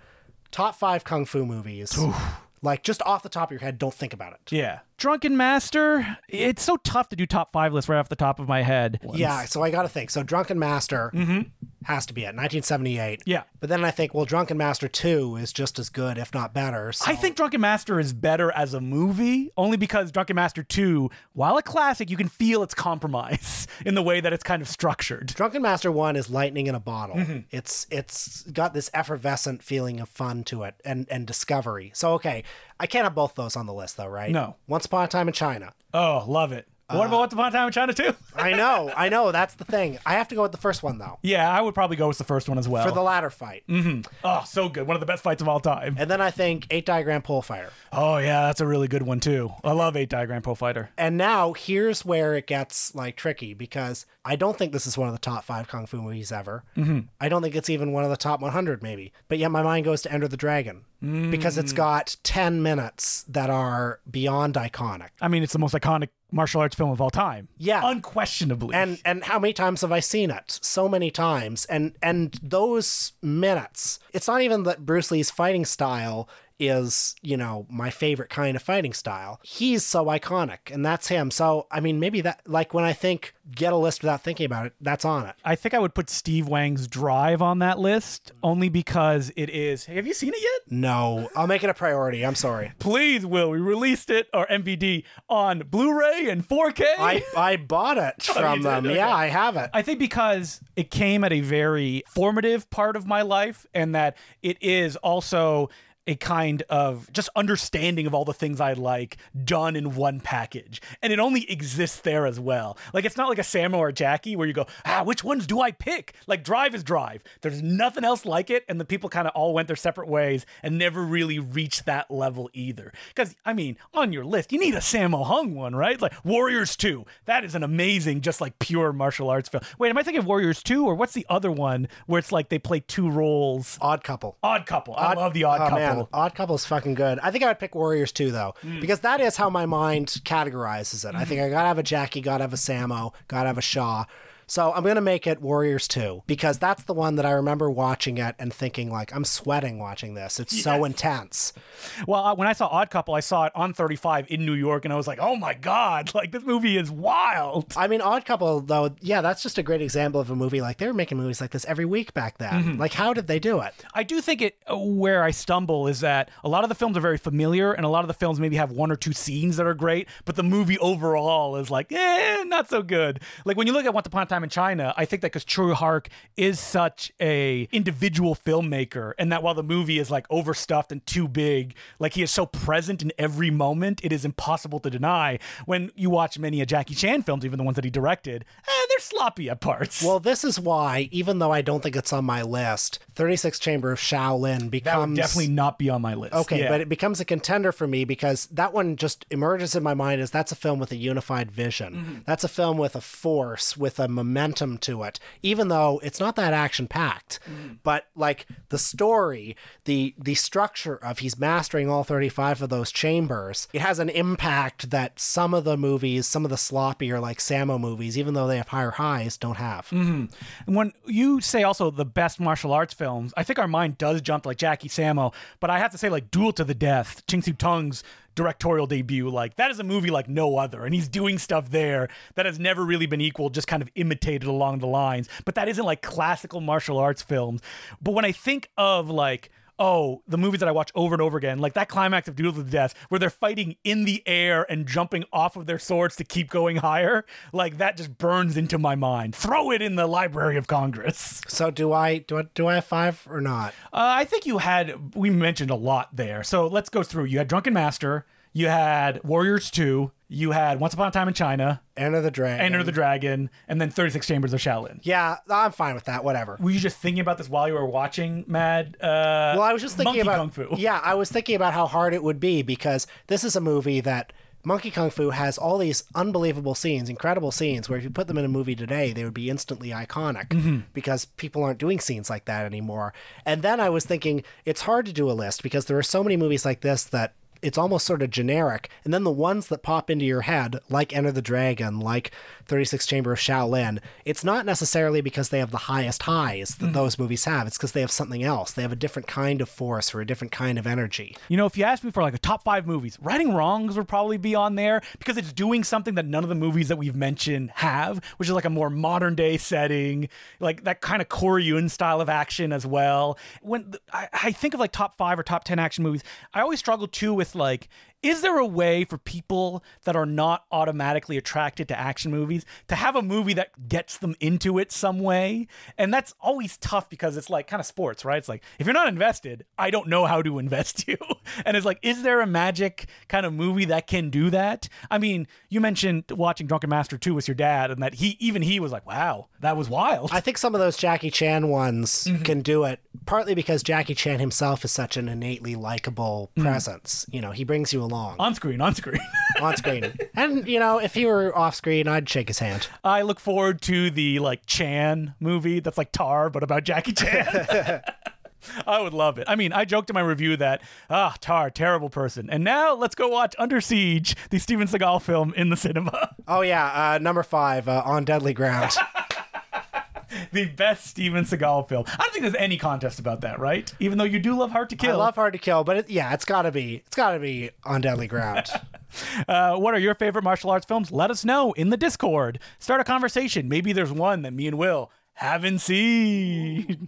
Speaker 2: top five kung fu movies. Like just off the top of your head, don't think about it.
Speaker 1: Yeah. Drunken Master, it's so tough to do top five lists right off the top of my head.
Speaker 2: Yeah, so I got to think. So Drunken Master has to be it, 1978.
Speaker 1: Yeah.
Speaker 2: But then I think, well, Drunken Master 2 is just as good, if not better. So.
Speaker 1: I think Drunken Master is better as a movie, only because Drunken Master 2, while a classic, you can feel its compromise in the way that it's kind of structured.
Speaker 2: Drunken Master 1 is lightning in a bottle.
Speaker 1: Mm-hmm.
Speaker 2: It's it's got this effervescent feeling of fun to it and and discovery. So okay, I can't have both those on the list though, right?
Speaker 1: No.
Speaker 2: Once Upon a Time in China.
Speaker 1: Oh, love it. What uh, about Once Upon a Time in China too?
Speaker 2: I know, I know, that's the thing. I have to go with the first one though.
Speaker 1: yeah, I would probably go with the first one as well.
Speaker 2: For the ladder fight. Mm-hmm.
Speaker 1: oh, so good. One of the best fights of all time.
Speaker 2: And then I think Eight Diagram Pole Fighter.
Speaker 1: Oh, yeah, that's a really good one too. I love Eight Diagram Pole Fighter.
Speaker 2: And now here's where it gets like tricky because I don't think this is one of the top five kung fu movies ever. Mm-hmm. I don't think it's even one of the top 100 maybe. But yet my mind goes to Enter the Dragon because it's mm. got 10 minutes that are beyond iconic.
Speaker 1: I mean, it's the most iconic martial arts film of all time.
Speaker 2: Yeah.
Speaker 1: Unquestionably.
Speaker 2: And and how many times have I seen it? So many times. And and those minutes, it's not even that Bruce Lee's fighting style is, you know, my favorite kind of fighting style. He's so iconic and that's him. So, I mean, maybe that like when I think get a list without thinking about it, that's on it.
Speaker 1: I think I would put Steve Wang's Drive on that list only because it is. Have you seen it yet?
Speaker 2: No, I'll make it a priority. I'm sorry.
Speaker 1: Please, Will. We released it or MVD on Blu-ray and 4K.
Speaker 2: I I bought it oh, from
Speaker 1: did?
Speaker 2: them.
Speaker 1: Okay.
Speaker 2: Yeah, I have it.
Speaker 1: I think because it came at a very formative part of my life, and that it is also a kind of just understanding of all the things I like done in one package. And it only exists there as well. Like it's not like a Sammo or Jackie where you go, ah, which ones do I pick? Like Drive is Drive. There's nothing else like it. And the people kind of all went their separate ways and never really reached that level either. Because, I mean, on your list, you need a Sammo Hung one, right? Like Warriors 2. That is an amazing, just like pure martial arts film. Wait, am I thinking of Warriors 2 or what's the other one where it's like they play two roles?
Speaker 2: Odd Couple.
Speaker 1: Odd Couple. I love the Odd
Speaker 2: oh,
Speaker 1: Couple.
Speaker 2: Man. Odd Couple is fucking good. I think I would pick Warriors 2, though,
Speaker 1: Hmm.
Speaker 2: because that is how my mind categorizes it. I think I gotta have a Jackie, gotta have a Sammo, gotta have a Shaw. So I'm gonna make it Warriors 2 because that's the one that I remember watching it and thinking like I'm sweating watching this. It's so intense.
Speaker 1: Well, uh, when I saw Odd Couple, I saw it on 35 in New York, and I was like, "Oh my god! Like this movie is wild."
Speaker 2: I mean, Odd Couple though, yeah, that's just a great example of a movie like they were making movies like this every week back then.
Speaker 1: Mm-hmm.
Speaker 2: Like how did they do it?
Speaker 1: I do think it uh, where I stumble is that a lot of the films are very familiar, and a lot of the films maybe have one or two scenes that are great, but the movie overall is like, eh, not so good. Like when you look at Once Upon a Time in China, I think that because Tsui Hark is such a individual filmmaker, and that while the movie is like overstuffed and too big, like he is so present in every moment, it is impossible to deny. When you watch many of Jackie Chan films, even the ones that he directed, eh, they're sloppy at parts.
Speaker 2: Well, this is why, even though I don't think it's on my list, 36 Chamber of Shaolin becomes
Speaker 1: that would definitely not be on my list.
Speaker 2: Okay,
Speaker 1: Yeah.
Speaker 2: but it becomes a contender for me because that one just emerges in my mind as that's a film with a unified vision.
Speaker 1: Mm-hmm.
Speaker 2: That's a film with a force, with a momentum to it, even though it's not that action packed.
Speaker 1: Mm-hmm.
Speaker 2: But like the story, the the structure of he's mastering all 35 of those chambers, it has an impact that some of the movies, some of the sloppier like Sammo movies, even though they have higher highs, don't have.
Speaker 1: Mm-hmm. And when you say also the best martial arts films, I think our mind does jump to like Jackie Sammo, but I have to say like Duel to the Death, Ching Siu Tung's directorial debut, like that is a movie like no other. And he's doing stuff there that has never really been equal, just kind of imitated along the lines. But that isn't like classical martial arts films. But when I think of like oh, the movies that I watch over and over again, like that climax of Duel to the Death, where they're fighting in the air and jumping off of their swords to keep going higher, like that just burns into my mind. Throw it in the Library of Congress.
Speaker 2: So do I do I, do I have five or not?
Speaker 1: Uh, I think you had, we mentioned a lot there. So let's go through. You had Drunken Master, you had Warriors 2, You had Once Upon a Time in China,
Speaker 2: Enter the Dragon.
Speaker 1: Enter the Dragon, and then 36 Chambers of Shaolin.
Speaker 2: Yeah, I'm fine with that. Whatever.
Speaker 1: Were you just thinking about this while you were watching Mad? Uh,
Speaker 2: Well, I was just thinking
Speaker 1: Monkey
Speaker 2: about
Speaker 1: Kung Fu.
Speaker 2: Yeah, I was thinking about how hard it would be because this is a movie that Monkey Kung Fu has all these unbelievable scenes, incredible scenes, where if you put them in a movie today, they would be instantly iconic
Speaker 1: Mm-hmm.
Speaker 2: because people aren't doing scenes like that anymore. And then I was thinking it's hard to do a list because there are so many movies like this that it's almost sort of generic. And then the ones that pop into your head, like Enter the Dragon, like 36 Chamber of Shaolin, it's not necessarily because they have the highest highs that hmm. those movies have. It's because they have something else. They have a different kind of force or a different kind of energy.
Speaker 1: You know, if you asked me for like a top five movies, Righting Wrongs would probably be on there because it's doing something that none of the movies that we've mentioned have, which is like a more modern day setting, like that kind of Korean style of action as well. When I, I think of like top five or top 10 action movies, I always struggle too with like, is there a way for people that are not automatically attracted to action movies to have a movie that gets them into it some way? And that's always tough because it's like kind of sports, right? It's like, if you're not invested, I don't know how to invest you. And it's like, is there a magic kind of movie that can do that? I mean, you mentioned watching Drunken Master 2 with your dad, and that he, even he was like, wow, that was wild.
Speaker 2: I think some of those Jackie Chan ones
Speaker 1: Mm-hmm.
Speaker 2: can do it, partly because Jackie Chan himself is such an innately likable
Speaker 1: Mm.
Speaker 2: presence. You know, he brings you along
Speaker 1: on screen, on screen.
Speaker 2: on screen. And, you know, if he were off screen, I'd shake his hand.
Speaker 1: I look forward to the like Chan movie that's like Tar, but about Jackie Chan. I would love it. I mean, I joked in my review that ah, Tar, terrible person. And now let's go watch Under Siege, the Steven Seagal film in the cinema.
Speaker 2: Oh, yeah, uh, number five, uh, On Deadly Ground.
Speaker 1: the best Steven Seagal film. I don't think there's any contest about that, right? Even though you do love Hard to Kill.
Speaker 2: I love Hard to Kill, but it, yeah, it's gotta be, it's gotta be On Deadly Ground.
Speaker 1: Uh, what are your favorite martial arts films? Let us know in the Discord. Start a conversation. Maybe there's one that me and Will haven't seen.